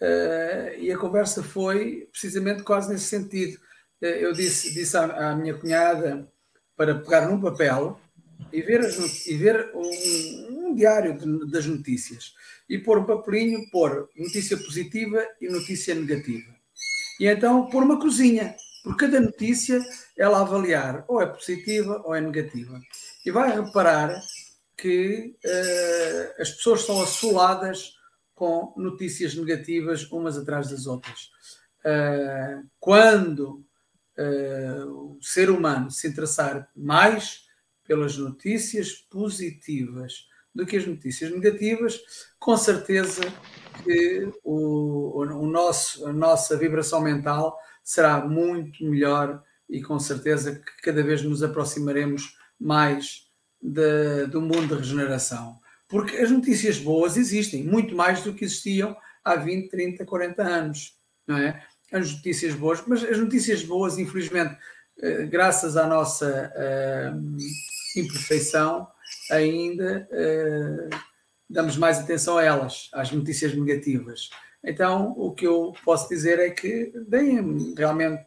uh, e a conversa foi precisamente quase nesse sentido. eu disse, disse à, à minha cunhada para pegar num papel e ver, as, e ver um, um diário de, das notícias e pôr um papelinho, pôr notícia positiva e notícia negativa. E então pôr uma cruzinha, por cada notícia ela avaliar ou é positiva ou é negativa. E vai reparar que uh, as pessoas são assoladas com notícias negativas umas atrás das outras. Uh, quando uh, o ser humano se interessar mais pelas notícias positivas do que as notícias negativas, com certeza que o, o nosso, a nossa vibração mental será muito melhor e com certeza que cada vez nos aproximaremos mais de, do mundo da regeneração. Porque as notícias boas existem, muito mais do que existiam há 20, 30, 40 anos. Não é? as notícias boas, mas as notícias boas, infelizmente, eh, graças à nossa uh, imperfeição, ainda uh, damos mais atenção a elas, às notícias negativas. Então, o que eu posso dizer é que deem realmente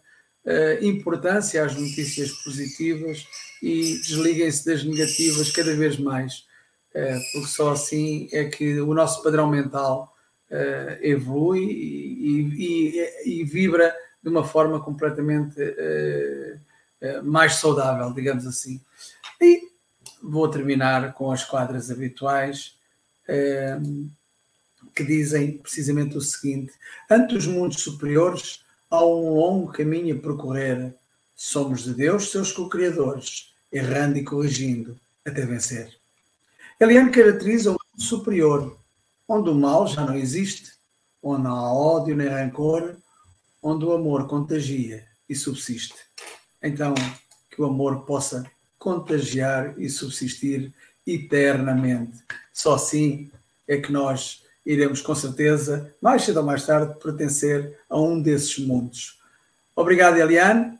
uh, importância às notícias positivas e desliguem-se das negativas cada vez mais, porque só assim é que o nosso padrão mental evolui e, vibra de uma forma completamente mais saudável, digamos assim. Vou terminar com as quadras habituais que dizem precisamente o seguinte: ante os mundos superiores há um longo caminho a percorrer. Somos de Deus seus co-criadores, errando e corrigindo até vencer. Eliane caracteriza o mundo superior, onde o mal já não existe, onde não há ódio nem rancor, onde o amor contagia e subsiste. Então, que o amor possa contagiar e subsistir eternamente. Só assim é que nós iremos, com certeza, mais cedo ou mais tarde, pertencer a um desses mundos. Obrigado, Eliane.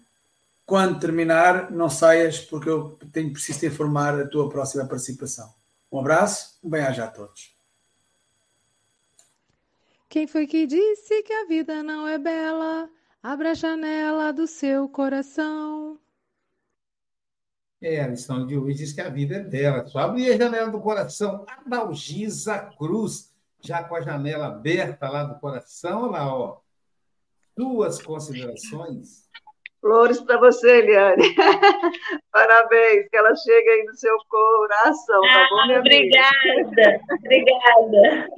Quando terminar, não saias, porque eu tenho preciso te informar a tua próxima participação. Um abraço, um bem-aja a todos. Quem foi que disse que a vida não é bela? Abra a janela do seu coração. É, a lição de hoje diz que a vida é dela. Só abrir a janela do coração. Adalgisa Cruz, já com a janela aberta lá do coração. Olha lá, ó. Duas considerações. Flores para você, Eliane. Parabéns, que ela chegue aí no seu coração, tá bom, minha Obrigada, obrigada.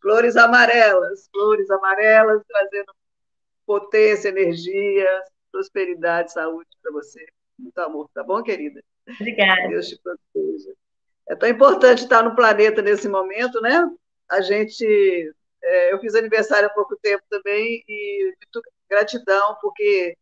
Flores amarelas, flores amarelas, trazendo potência, energia, prosperidade, saúde para você. Muito amor, tá bom, querida? Obrigada. Deus te proteja. É tão importante estar no planeta nesse momento, né? A gente. É, eu fiz aniversário há pouco tempo também e muito gratidão, porque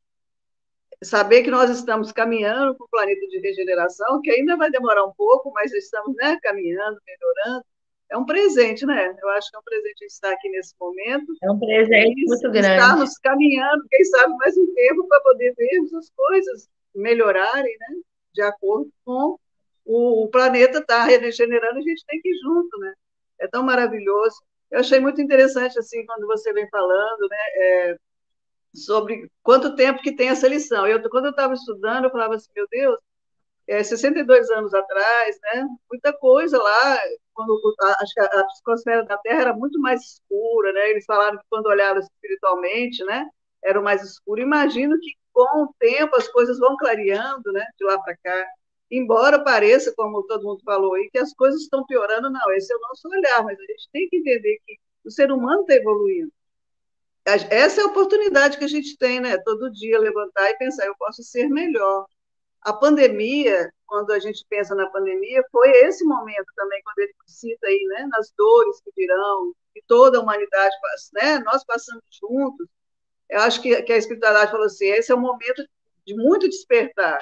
saber que nós estamos caminhando para o planeta de regeneração, que ainda vai demorar um pouco, mas estamos né, caminhando, melhorando, é um presente, né? Eu acho que é um presente estar aqui nesse momento. É um presente muito grande. Estarmos caminhando, quem sabe, mais um tempo para poder vermos as coisas melhorarem, né? De acordo com o, o planeta está regenerando, a gente tem que ir junto, né? É tão maravilhoso. Eu achei muito interessante, assim, quando você vem falando, né? É, sobre quanto tempo que tem essa lição. Eu, quando eu estava estudando, eu falava assim, meu Deus, é, 62 anos atrás, né? Muita coisa lá, quando acho que a, a psicosfera da Terra era muito mais escura, né? Eles falaram que quando olhavam espiritualmente, né? Era mais escuro. Imagino que com o tempo as coisas vão clareando, né? De lá para cá. Embora pareça, como todo mundo falou aí, que as coisas estão piorando, não. Esse é o nosso olhar, mas a gente tem que entender que o ser humano está evoluindo. Essa é a oportunidade que a gente tem, né? Todo dia levantar e pensar, eu posso ser melhor. A pandemia, quando a gente pensa na pandemia, foi esse momento também, quando ele cita aí, né, nas dores que virão, que toda a humanidade, né, nós passamos juntos. Eu acho que, que a espiritualidade falou assim, esse é um momento de muito despertar.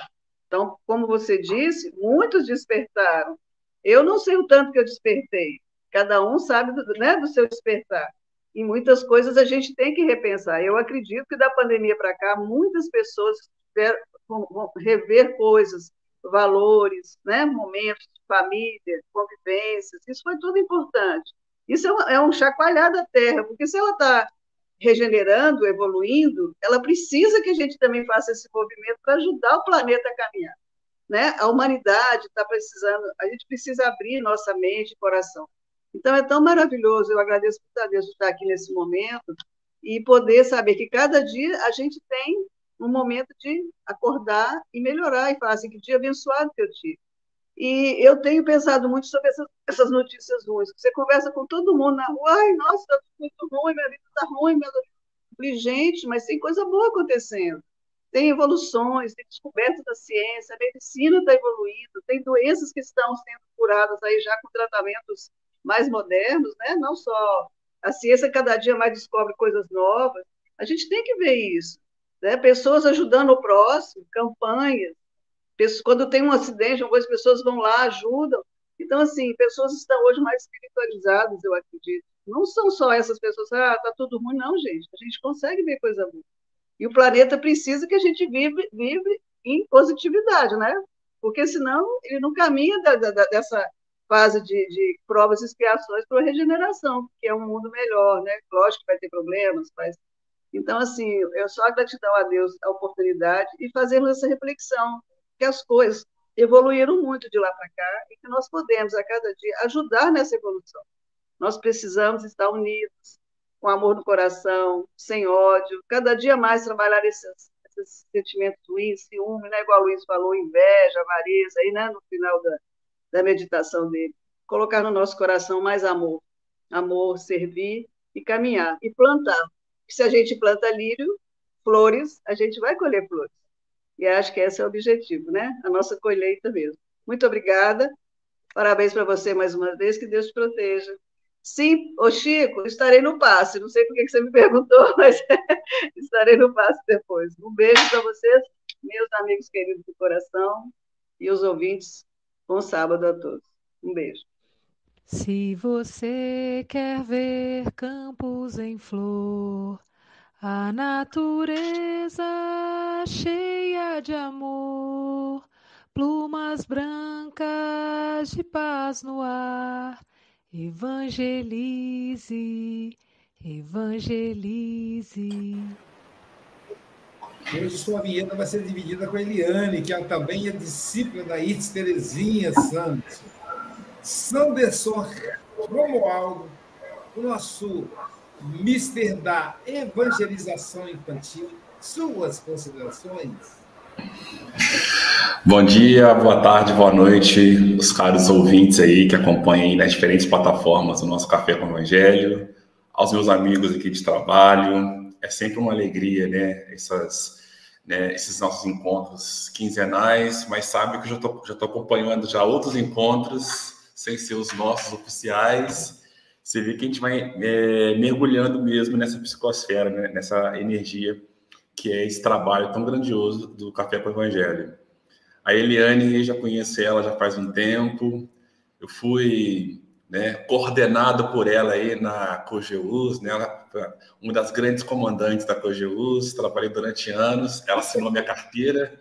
Então, como você disse, muitos despertaram. Eu não sei o tanto que eu despertei. Cada um sabe do, né, do seu despertar. E muitas coisas a gente tem que repensar. Eu acredito que da pandemia para cá, muitas pessoas tiveram, rever coisas, valores, né? momentos família, convivências, isso foi tudo importante. Isso é um, é um chacoalhar da Terra, porque se ela está regenerando, evoluindo, ela precisa que a gente também faça esse movimento para ajudar o planeta a caminhar. Né? A humanidade está precisando, a gente precisa abrir nossa mente e coração. Então é tão maravilhoso, eu agradeço muito a Deus de estar aqui nesse momento e poder saber que cada dia a gente tem um momento de acordar e melhorar e falar assim, que dia abençoado que eu tive. E eu tenho pensado muito sobre essas, essas notícias ruins. Você conversa com todo mundo na rua, ai, nossa, está muito ruim, minha vida está ruim, minha vida... gente, mas tem coisa boa acontecendo. Tem evoluções, tem descobertas da ciência, a medicina está evoluindo, tem doenças que estão sendo curadas aí já com tratamentos mais modernos, né? Não só a ciência cada dia mais descobre coisas novas. A gente tem que ver isso né? pessoas ajudando o próximo, campanhas. Quando tem um acidente, algumas pessoas vão lá, ajudam. Então, assim, pessoas estão hoje mais espiritualizadas, eu acredito. Não são só essas pessoas, ah, tá tudo ruim, não, gente. A gente consegue ver coisa boa. E o planeta precisa que a gente vive, vive em positividade, né? Porque senão ele não caminha da, da, dessa fase de, de provas e expiações para a regeneração, que é um mundo melhor, né? Lógico que vai ter problemas, mas então, assim, eu só gratidão a Deus a oportunidade e fazermos essa reflexão, que as coisas evoluíram muito de lá para cá e que nós podemos, a cada dia, ajudar nessa evolução. Nós precisamos estar unidos, com amor no coração, sem ódio, cada dia mais trabalhar esses, esses sentimentos ruins, ciúme, né? igual o Luiz falou, inveja, avareza, aí, né? no final da, da meditação dele. Colocar no nosso coração mais amor, amor, servir e caminhar, e plantar se a gente planta lírio, flores, a gente vai colher flores. E acho que esse é o objetivo, né? A nossa colheita mesmo. Muito obrigada. Parabéns para você mais uma vez, que Deus te proteja. Sim, ô Chico, estarei no passe. Não sei por que você me perguntou, mas estarei no passe depois. Um beijo para vocês, meus amigos queridos do coração e os ouvintes Bom sábado a todos. Um beijo. Se você quer ver campos em flor, a natureza cheia de amor, plumas brancas de paz no ar, evangelize, evangelize. Hoje sua vinheta vai ser dividida com a Eliane, que ela também é discípula da Itz Terezinha Santos. Sanderson Romualdo, o nosso mister da evangelização infantil, suas considerações? Bom dia, boa tarde, boa noite, os caros ouvintes aí que acompanham nas diferentes plataformas o nosso Café com o Evangelho, aos meus amigos aqui de trabalho. É sempre uma alegria, né? Essas né, esses nossos encontros quinzenais, mas sabe que eu já estou acompanhando já outros encontros, sem ser os nossos oficiais. Você vê que a gente vai é, mergulhando mesmo nessa psicosfera, né, nessa energia que é esse trabalho tão grandioso do Café com o Evangelho. A Eliane, já conheço ela já faz um tempo. Eu fui né, coordenado por ela aí na Cogeus, né, uma das grandes comandantes da Cogeus, trabalhei durante anos, ela assinou minha carteira.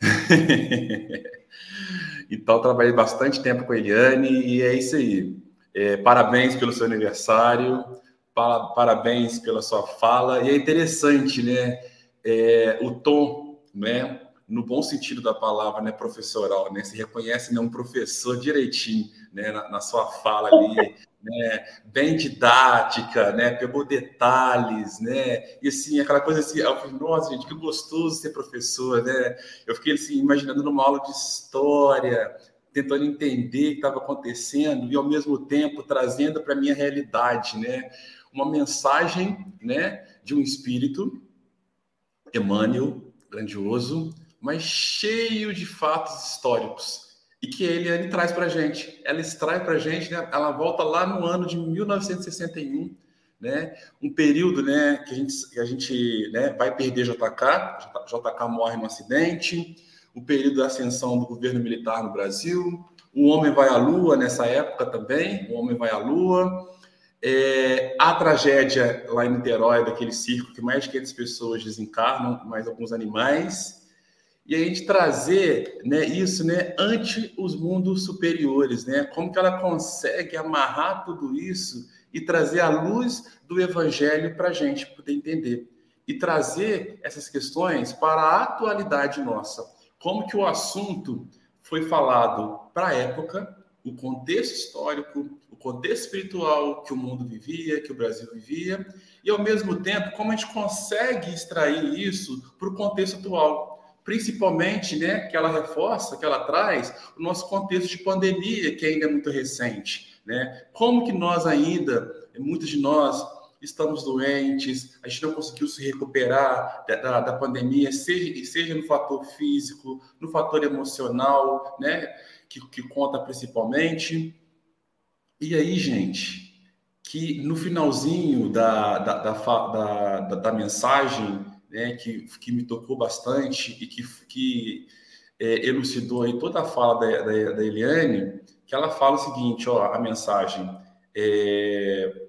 então, trabalhei bastante tempo com a Eliane e é isso aí. É, parabéns pelo seu aniversário, para, parabéns pela sua fala. E é interessante, né, é, o tom, né, no bom sentido da palavra, né, professoral, né? Se reconhece né, um professor direitinho, né, na, na sua fala ali, né, bem didática, né, pegou detalhes, né, e assim, aquela coisa assim, eu falei, nossa, gente, que gostoso ser professor, né? Eu fiquei assim, imaginando numa aula de história, tentando entender o que estava acontecendo e ao mesmo tempo trazendo para a minha realidade, né, uma mensagem, né, de um espírito Emmanuel grandioso, mas cheio de fatos históricos. E que Eliane traz para a gente. Ela extrai para a gente, né? ela volta lá no ano de 1961, né? um período né, que a gente, que a gente né, vai perder JK, JK morre no acidente, o período da ascensão do governo militar no Brasil, o homem vai à lua nessa época também, o homem vai à lua, é, a tragédia lá em Niterói, daquele circo que mais de 500 pessoas desencarnam, mais alguns animais, e a gente trazer né, isso né, ante os mundos superiores, né? Como que ela consegue amarrar tudo isso e trazer a luz do evangelho para a gente poder entender. E trazer essas questões para a atualidade nossa. Como que o assunto foi falado para a época, o contexto histórico, o contexto espiritual que o mundo vivia, que o Brasil vivia, e ao mesmo tempo, como a gente consegue extrair isso para o contexto atual principalmente, né, que ela reforça, que ela traz o nosso contexto de pandemia, que ainda é muito recente, né? Como que nós ainda, muitos de nós estamos doentes, a gente não conseguiu se recuperar da, da, da pandemia, seja, seja no fator físico, no fator emocional, né, que, que conta principalmente. E aí, gente, que no finalzinho da, da, da, da, da mensagem né, que, que me tocou bastante e que, que é, elucidou aí toda a fala da, da, da, Eliane, que ela fala o seguinte, ó, a mensagem, é,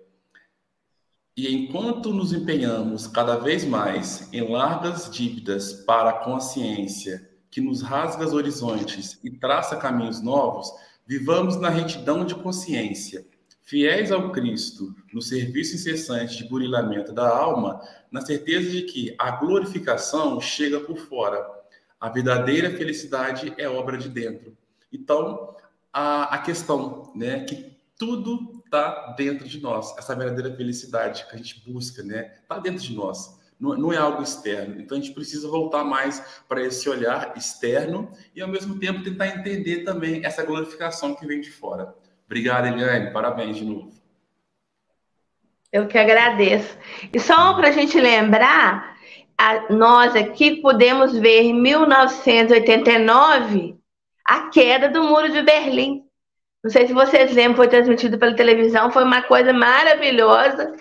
e enquanto nos empenhamos cada vez mais em largas dívidas para a consciência que nos rasga os horizontes e traça caminhos novos, vivamos na retidão de consciência, fiéis ao Cristo, no serviço incessante de burilamento da alma, na certeza de que a glorificação chega por fora. A verdadeira felicidade é obra de dentro. Então, a, a questão, né, que tudo está dentro de nós, essa verdadeira felicidade que a gente busca, né, está dentro de nós. Não, é algo externo. Então, a gente precisa voltar mais para esse olhar externo e, ao mesmo tempo, tentar entender também essa glorificação que vem de fora. Obrigado, Eliane. Parabéns de novo. Eu que agradeço. E só para a gente lembrar, a, nós aqui podemos ver em 1989 a queda do Muro de Berlim. Não sei se vocês lembram, foi transmitido pela televisão, foi uma coisa maravilhosa,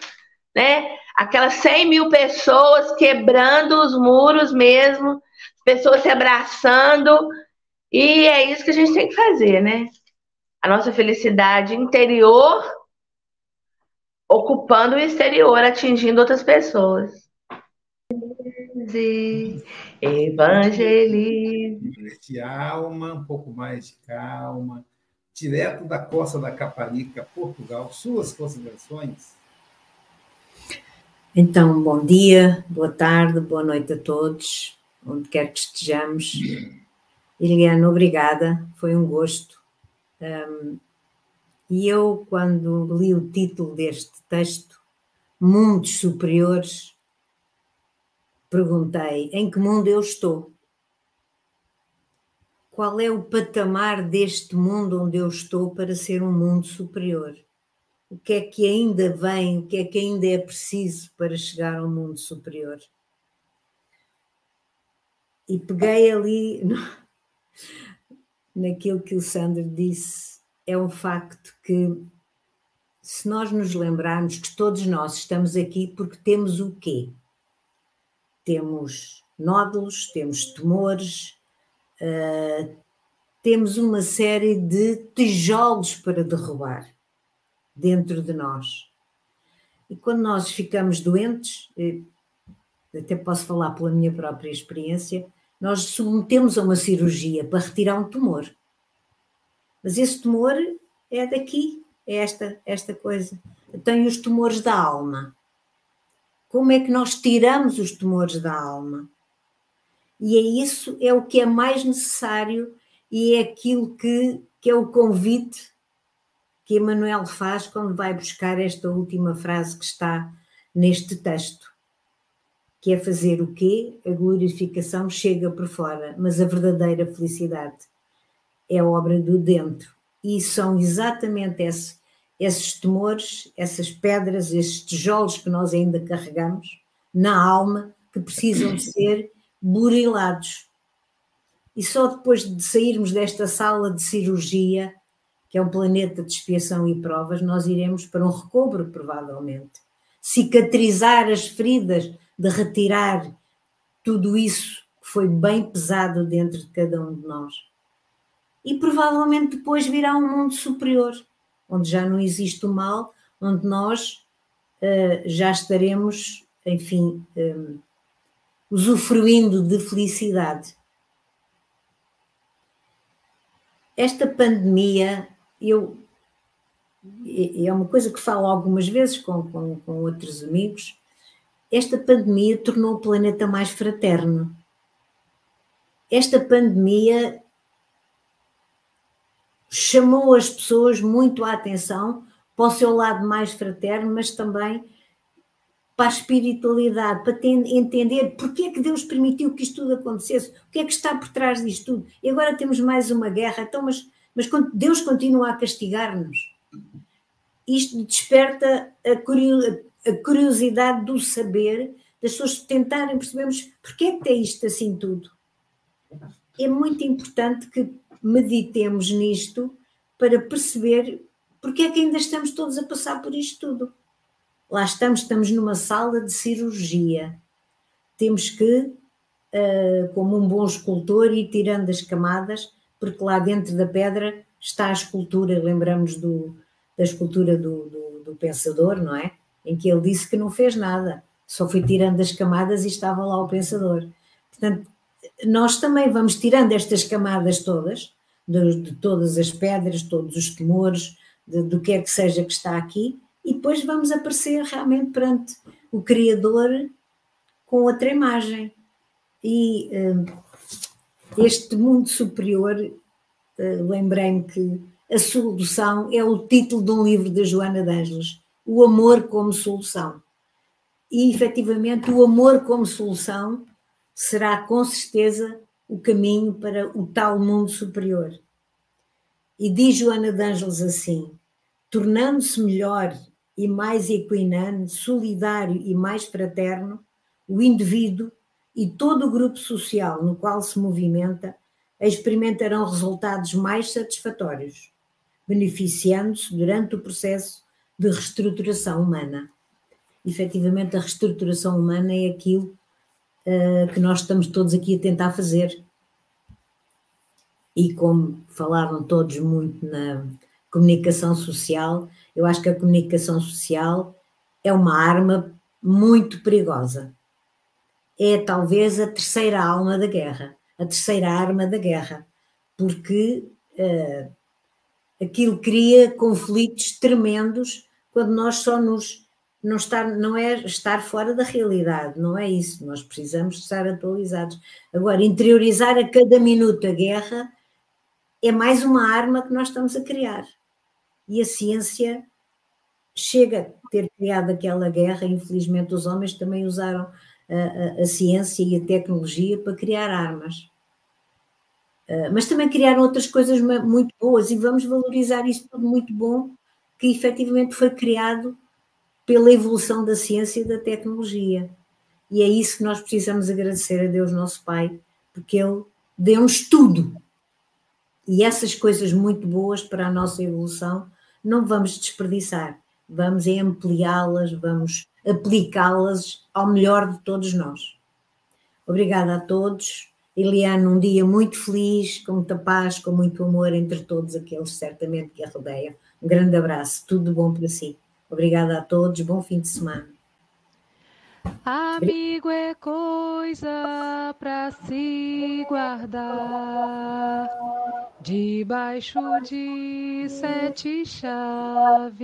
né? Aquelas 100 mil pessoas quebrando os muros mesmo, pessoas se abraçando, E é isso que a gente tem que fazer, né? A nossa felicidade interior ocupando o exterior, atingindo outras pessoas. Evangelize. De alma, um pouco mais de calma. Direto da costa da Caparica, Portugal. Suas considerações? Então, bom dia, boa tarde, boa noite a todos, onde quer que estejamos. Eliana, obrigada, foi um gosto. Um, e eu, quando li o título deste texto, Mundos Superiores, perguntei em que mundo eu estou? Qual é o patamar deste mundo onde eu estou para ser um mundo superior? O que é que ainda vem, o que é que ainda é preciso para chegar ao mundo superior? E peguei ali no, naquilo que o Sandro disse, é um facto que se nós nos lembrarmos que todos nós estamos aqui porque temos o quê? Temos nódulos, temos tumores, uh, temos uma série de tijolos para derrubar dentro de nós. E quando nós ficamos doentes, até posso falar pela minha própria experiência, nós submetemos a uma cirurgia para retirar um tumor. Mas esse tumor é daqui, é esta, esta coisa. Tem os tumores da alma. Como é que nós tiramos os tumores da alma? E é isso, é o que é mais necessário e é aquilo que, que é o convite que Emmanuel faz quando vai buscar esta última frase que está neste texto, que é fazer o quê? A glorificação chega por fora, mas a verdadeira felicidade é obra do dentro. E são exatamente esse, esses temores, essas pedras, esses tijolos que nós ainda carregamos na alma que precisam ser burilados. E só depois de sairmos desta sala de cirurgia que é um planeta de expiação e provas, nós iremos para um recobro, provavelmente. Cicatrizar as feridas, de retirar tudo isso que foi bem pesado dentro de cada um de nós. E provavelmente depois virá um mundo superior, onde já não existe o mal, onde nós uh, já estaremos, enfim, eh, usufruindo de felicidade. Esta pandemia eu é uma coisa que falo algumas vezes com, com, com outros amigos. Esta pandemia tornou o planeta mais fraterno. Esta pandemia chamou as pessoas muito a atenção para o seu lado mais fraterno, mas também para a espiritualidade, para entender porque é que Deus permitiu que isto tudo acontecesse, o que é que está por trás disto tudo. E agora temos mais uma guerra, então, mas mas Deus continua a castigar-nos. Isto desperta a curiosidade do saber, das pessoas tentarem percebermos porque é que é isto assim tudo. É muito importante que meditemos nisto para perceber porque é que ainda estamos todos a passar por isto tudo. Lá estamos, estamos numa sala de cirurgia. Temos que, ah, como um bom escultor, ir tirando as camadas porque lá dentro da pedra está a escultura, lembramos do, da escultura do, do, do, pensador, não é? Em que ele disse que não fez nada, só foi tirando as camadas e estava lá o pensador. Portanto, nós também vamos tirando estas camadas todas, de, de todas as pedras, todos os temores, de, do que é que seja que está aqui, e depois vamos aparecer realmente perante o Criador com outra imagem. E uh, este mundo superior, uh, lembrei-me que a solução é o título de um livro da Joana de Ângeles, O Amor como Solução. E efetivamente o amor como solução será com certeza o caminho para o tal mundo superior. E diz Joana de Ângeles assim: tornando-se melhor e mais equinante, solidário e mais fraterno, o indivíduo e todo o grupo social no qual se movimenta experimentarão resultados mais satisfatórios, beneficiando-se durante o processo de reestruturação humana. Efetivamente, a reestruturação humana é aquilo uh, que nós estamos todos aqui a tentar fazer. e como falaram todos muito na comunicação social, eu acho que a comunicação social é uma arma muito perigosa. É talvez a terceira alma da guerra, a terceira arma da guerra, porque uh, aquilo cria conflitos tremendos quando nós só nos não estar não é estar fora da realidade, não é isso. Nós precisamos estar atualizados. Agora, interiorizar a cada minuto a guerra é mais uma arma que nós estamos a criar. E a ciência chega a ter criado aquela guerra, infelizmente os homens também usaram a, a, a ciência e a tecnologia para criar armas. Uh, mas também criaram outras coisas muito boas e vamos valorizar isso tudo muito bom que efetivamente foi criado pela evolução da ciência e da tecnologia. E é isso que nós precisamos agradecer a Deus, nosso Pai, porque Ele deu-nos tudo. E essas coisas muito boas para a nossa evolução não vamos desperdiçar, vamos ampliá-las, vamos aplicá-las ao melhor de todos nós. Obrigada a todos. Eliane, um dia muito feliz, com muita paz, com muito amor entre todos aqueles certamente que a rodeiam. Um grande abraço, tudo bom para si. Obrigada a todos, bom fim de semana. Amigo é coisa para se guardar debaixo de sete chaves.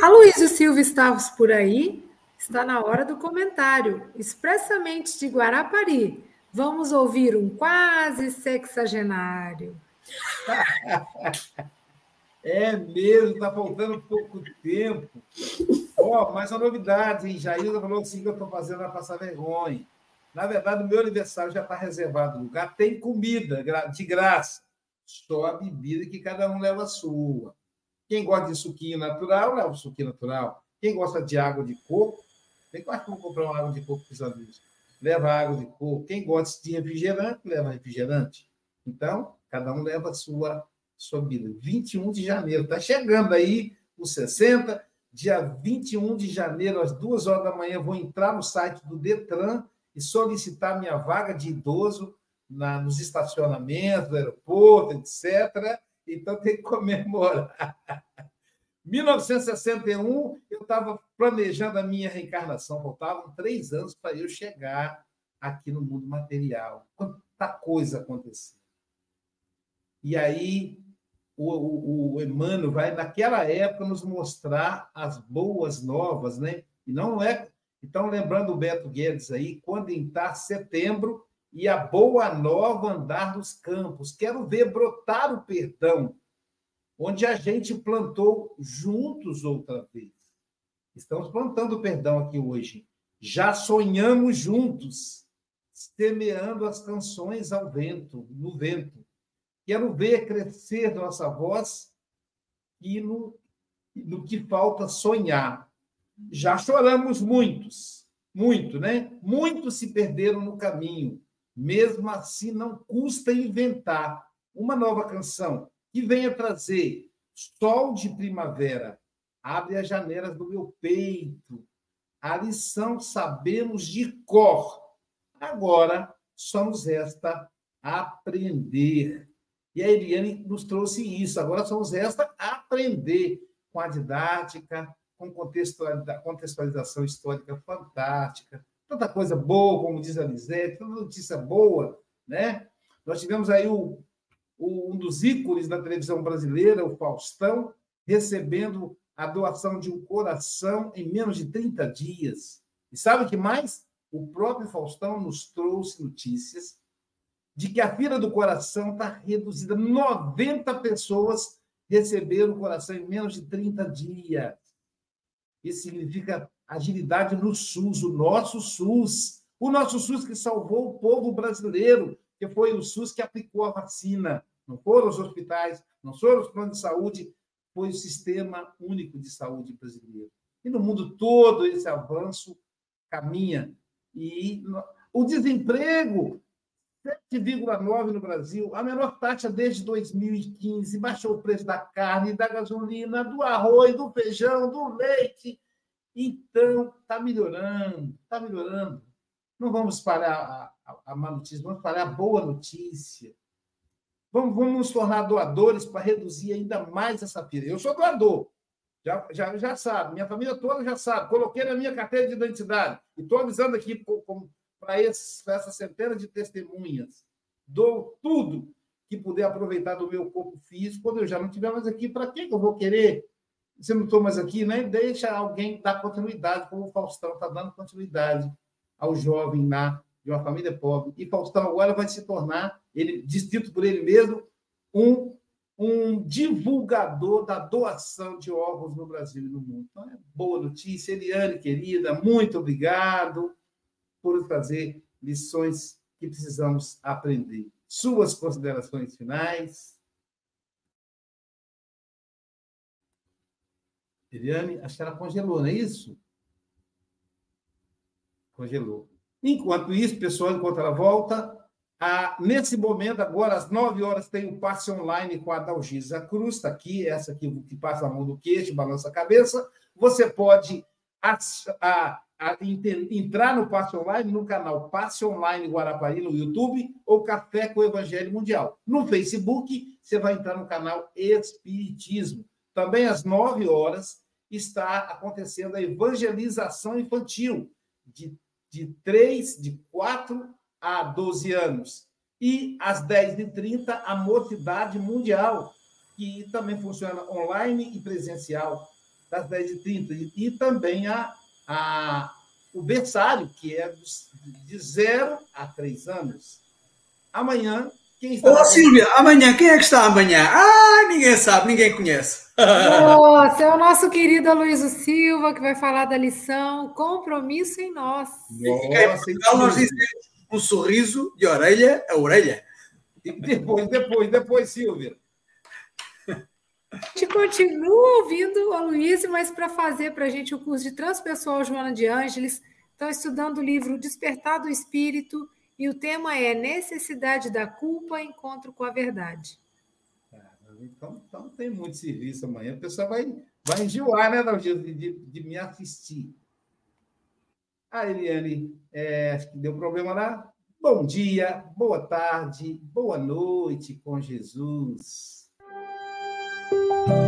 Aloysio Silva Estavos por aí? Está na hora do comentário, expressamente de Guarapari. Vamos ouvir um quase sexagenário. É mesmo, está faltando pouco tempo. Ó, mas uma novidade, hein? Jailda falou assim que eu estou fazendo para passar vergonha. Na verdade, o meu aniversário já está reservado o lugar. Tem comida de graça. Só a bebida que cada um leva a sua. Quem gosta de suquinho natural, leva o suquinho natural. Quem gosta de água de coco, vem quase vou comprar uma água de coco precisando disso. Leva água de coco. Quem gosta de refrigerante, leva refrigerante. Então, cada um leva a sua sua vida. 21 de janeiro, está chegando aí os 60. Dia 21 de janeiro, às duas horas da manhã, vou entrar no site do Detran e solicitar minha vaga de idoso na, nos estacionamentos do aeroporto, etc. Então tem que comemorar. 1961, eu estava planejando a minha reencarnação, faltavam três anos para eu chegar aqui no mundo material. Quanta coisa aconteceu. E aí, o, o, o Emmanuel vai, naquela época, nos mostrar as boas novas, né? E não é. Então, lembrando o Beto Guedes aí, quando entrar setembro e a boa nova andar nos campos. Quero ver brotar o perdão, onde a gente plantou juntos outra vez. Estamos plantando o perdão aqui hoje. Já sonhamos juntos, semeando as canções ao vento, no vento. Quero ver crescer nossa voz e no, no que falta sonhar. Já choramos muitos, muito, né? Muitos se perderam no caminho. Mesmo assim, não custa inventar uma nova canção que venha trazer sol de primavera. Abre as janelas do meu peito. A lição sabemos de cor. Agora só nos resta aprender. E a Eliane nos trouxe isso. Agora só nos resta aprender com a didática, com contextualização histórica fantástica, tanta coisa boa, como diz a Lisete, tanta notícia boa, né? Nós tivemos aí o, o, um dos ícones da televisão brasileira, o Faustão, recebendo a doação de um coração em menos de 30 dias. E sabe o que mais? O próprio Faustão nos trouxe notícias de que a fila do coração está reduzida. 90 pessoas receberam o coração em menos de 30 dias. Isso significa agilidade no SUS, o nosso SUS. O nosso SUS que salvou o povo brasileiro, que foi o SUS que aplicou a vacina. Não foram os hospitais, não foram os planos de saúde, foi o Sistema Único de Saúde brasileiro. E no mundo todo esse avanço caminha. E o desemprego 7,9 no Brasil, a menor taxa desde 2015, baixou o preço da carne, da gasolina, do arroz, do feijão, do leite. Então, está melhorando, está melhorando. Não vamos espalhar a, a, a má notícia, vamos espalhar a boa notícia. Vamos, vamos nos tornar doadores para reduzir ainda mais essa fila. Eu sou doador, já, já, já sabe, minha família toda já sabe. Coloquei na minha carteira de identidade. E estou avisando aqui para essa centena de testemunhas. Dou tudo que puder aproveitar do meu corpo físico. Quando eu já não estiver mais aqui, para que eu vou querer? Se eu não estou mais aqui, né? deixa alguém dar continuidade, como o Faustão está dando continuidade ao jovem lá de uma família pobre. E Faustão agora vai se tornar, ele dito por ele mesmo, um um divulgador da doação de órgãos no Brasil e no mundo. Então, é boa notícia. Eliane, querida, muito obrigado por trazer lições que precisamos aprender. Suas considerações finais. Eliane, acho que ela congelou, não é isso? Congelou. Enquanto isso, pessoal, enquanto ela volta, nesse momento, agora, às 9 horas, tem o passe online com a Dalgisa Cruz, está aqui, essa aqui que passa a mão no queixo, balança a cabeça. Você pode a, a, entrar no passe online no canal Passe Online Guarapari no YouTube ou Café com o Evangelho Mundial. No Facebook, você vai entrar no canal Espiritismo. Também às 9 horas está acontecendo a evangelização infantil de, de 3, de 4 a 12 anos. E às 10h30, a Mocidade Mundial, que também funciona online e presencial, das 10h30. E também a, a, o berçário, que é de 0 a 3 anos. Amanhã, quem está. Ô, Silvia, amanhã, quem é que está amanhã? Ah, ninguém sabe, ninguém conhece. Nossa, é o nosso querido Aloysio Silva, que vai falar da lição Compromisso em Nós. Nossa, então, nós dizemos um sorriso de orelha a orelha. Depois, depois, depois, Silvia. Te continuo ouvindo a Luísa, mas para fazer para a gente o curso de Transpessoal Joana de Ângeles, estão estudando o livro Despertar do Espírito e o tema é Necessidade da Culpa, Encontro com a Verdade. Então, então tem muito serviço amanhã. O pessoal vai, vai enjoar, né, de, de, de me assistir. A Eliane, é, deu problema lá. Bom dia, boa tarde, boa noite com Jesus. Música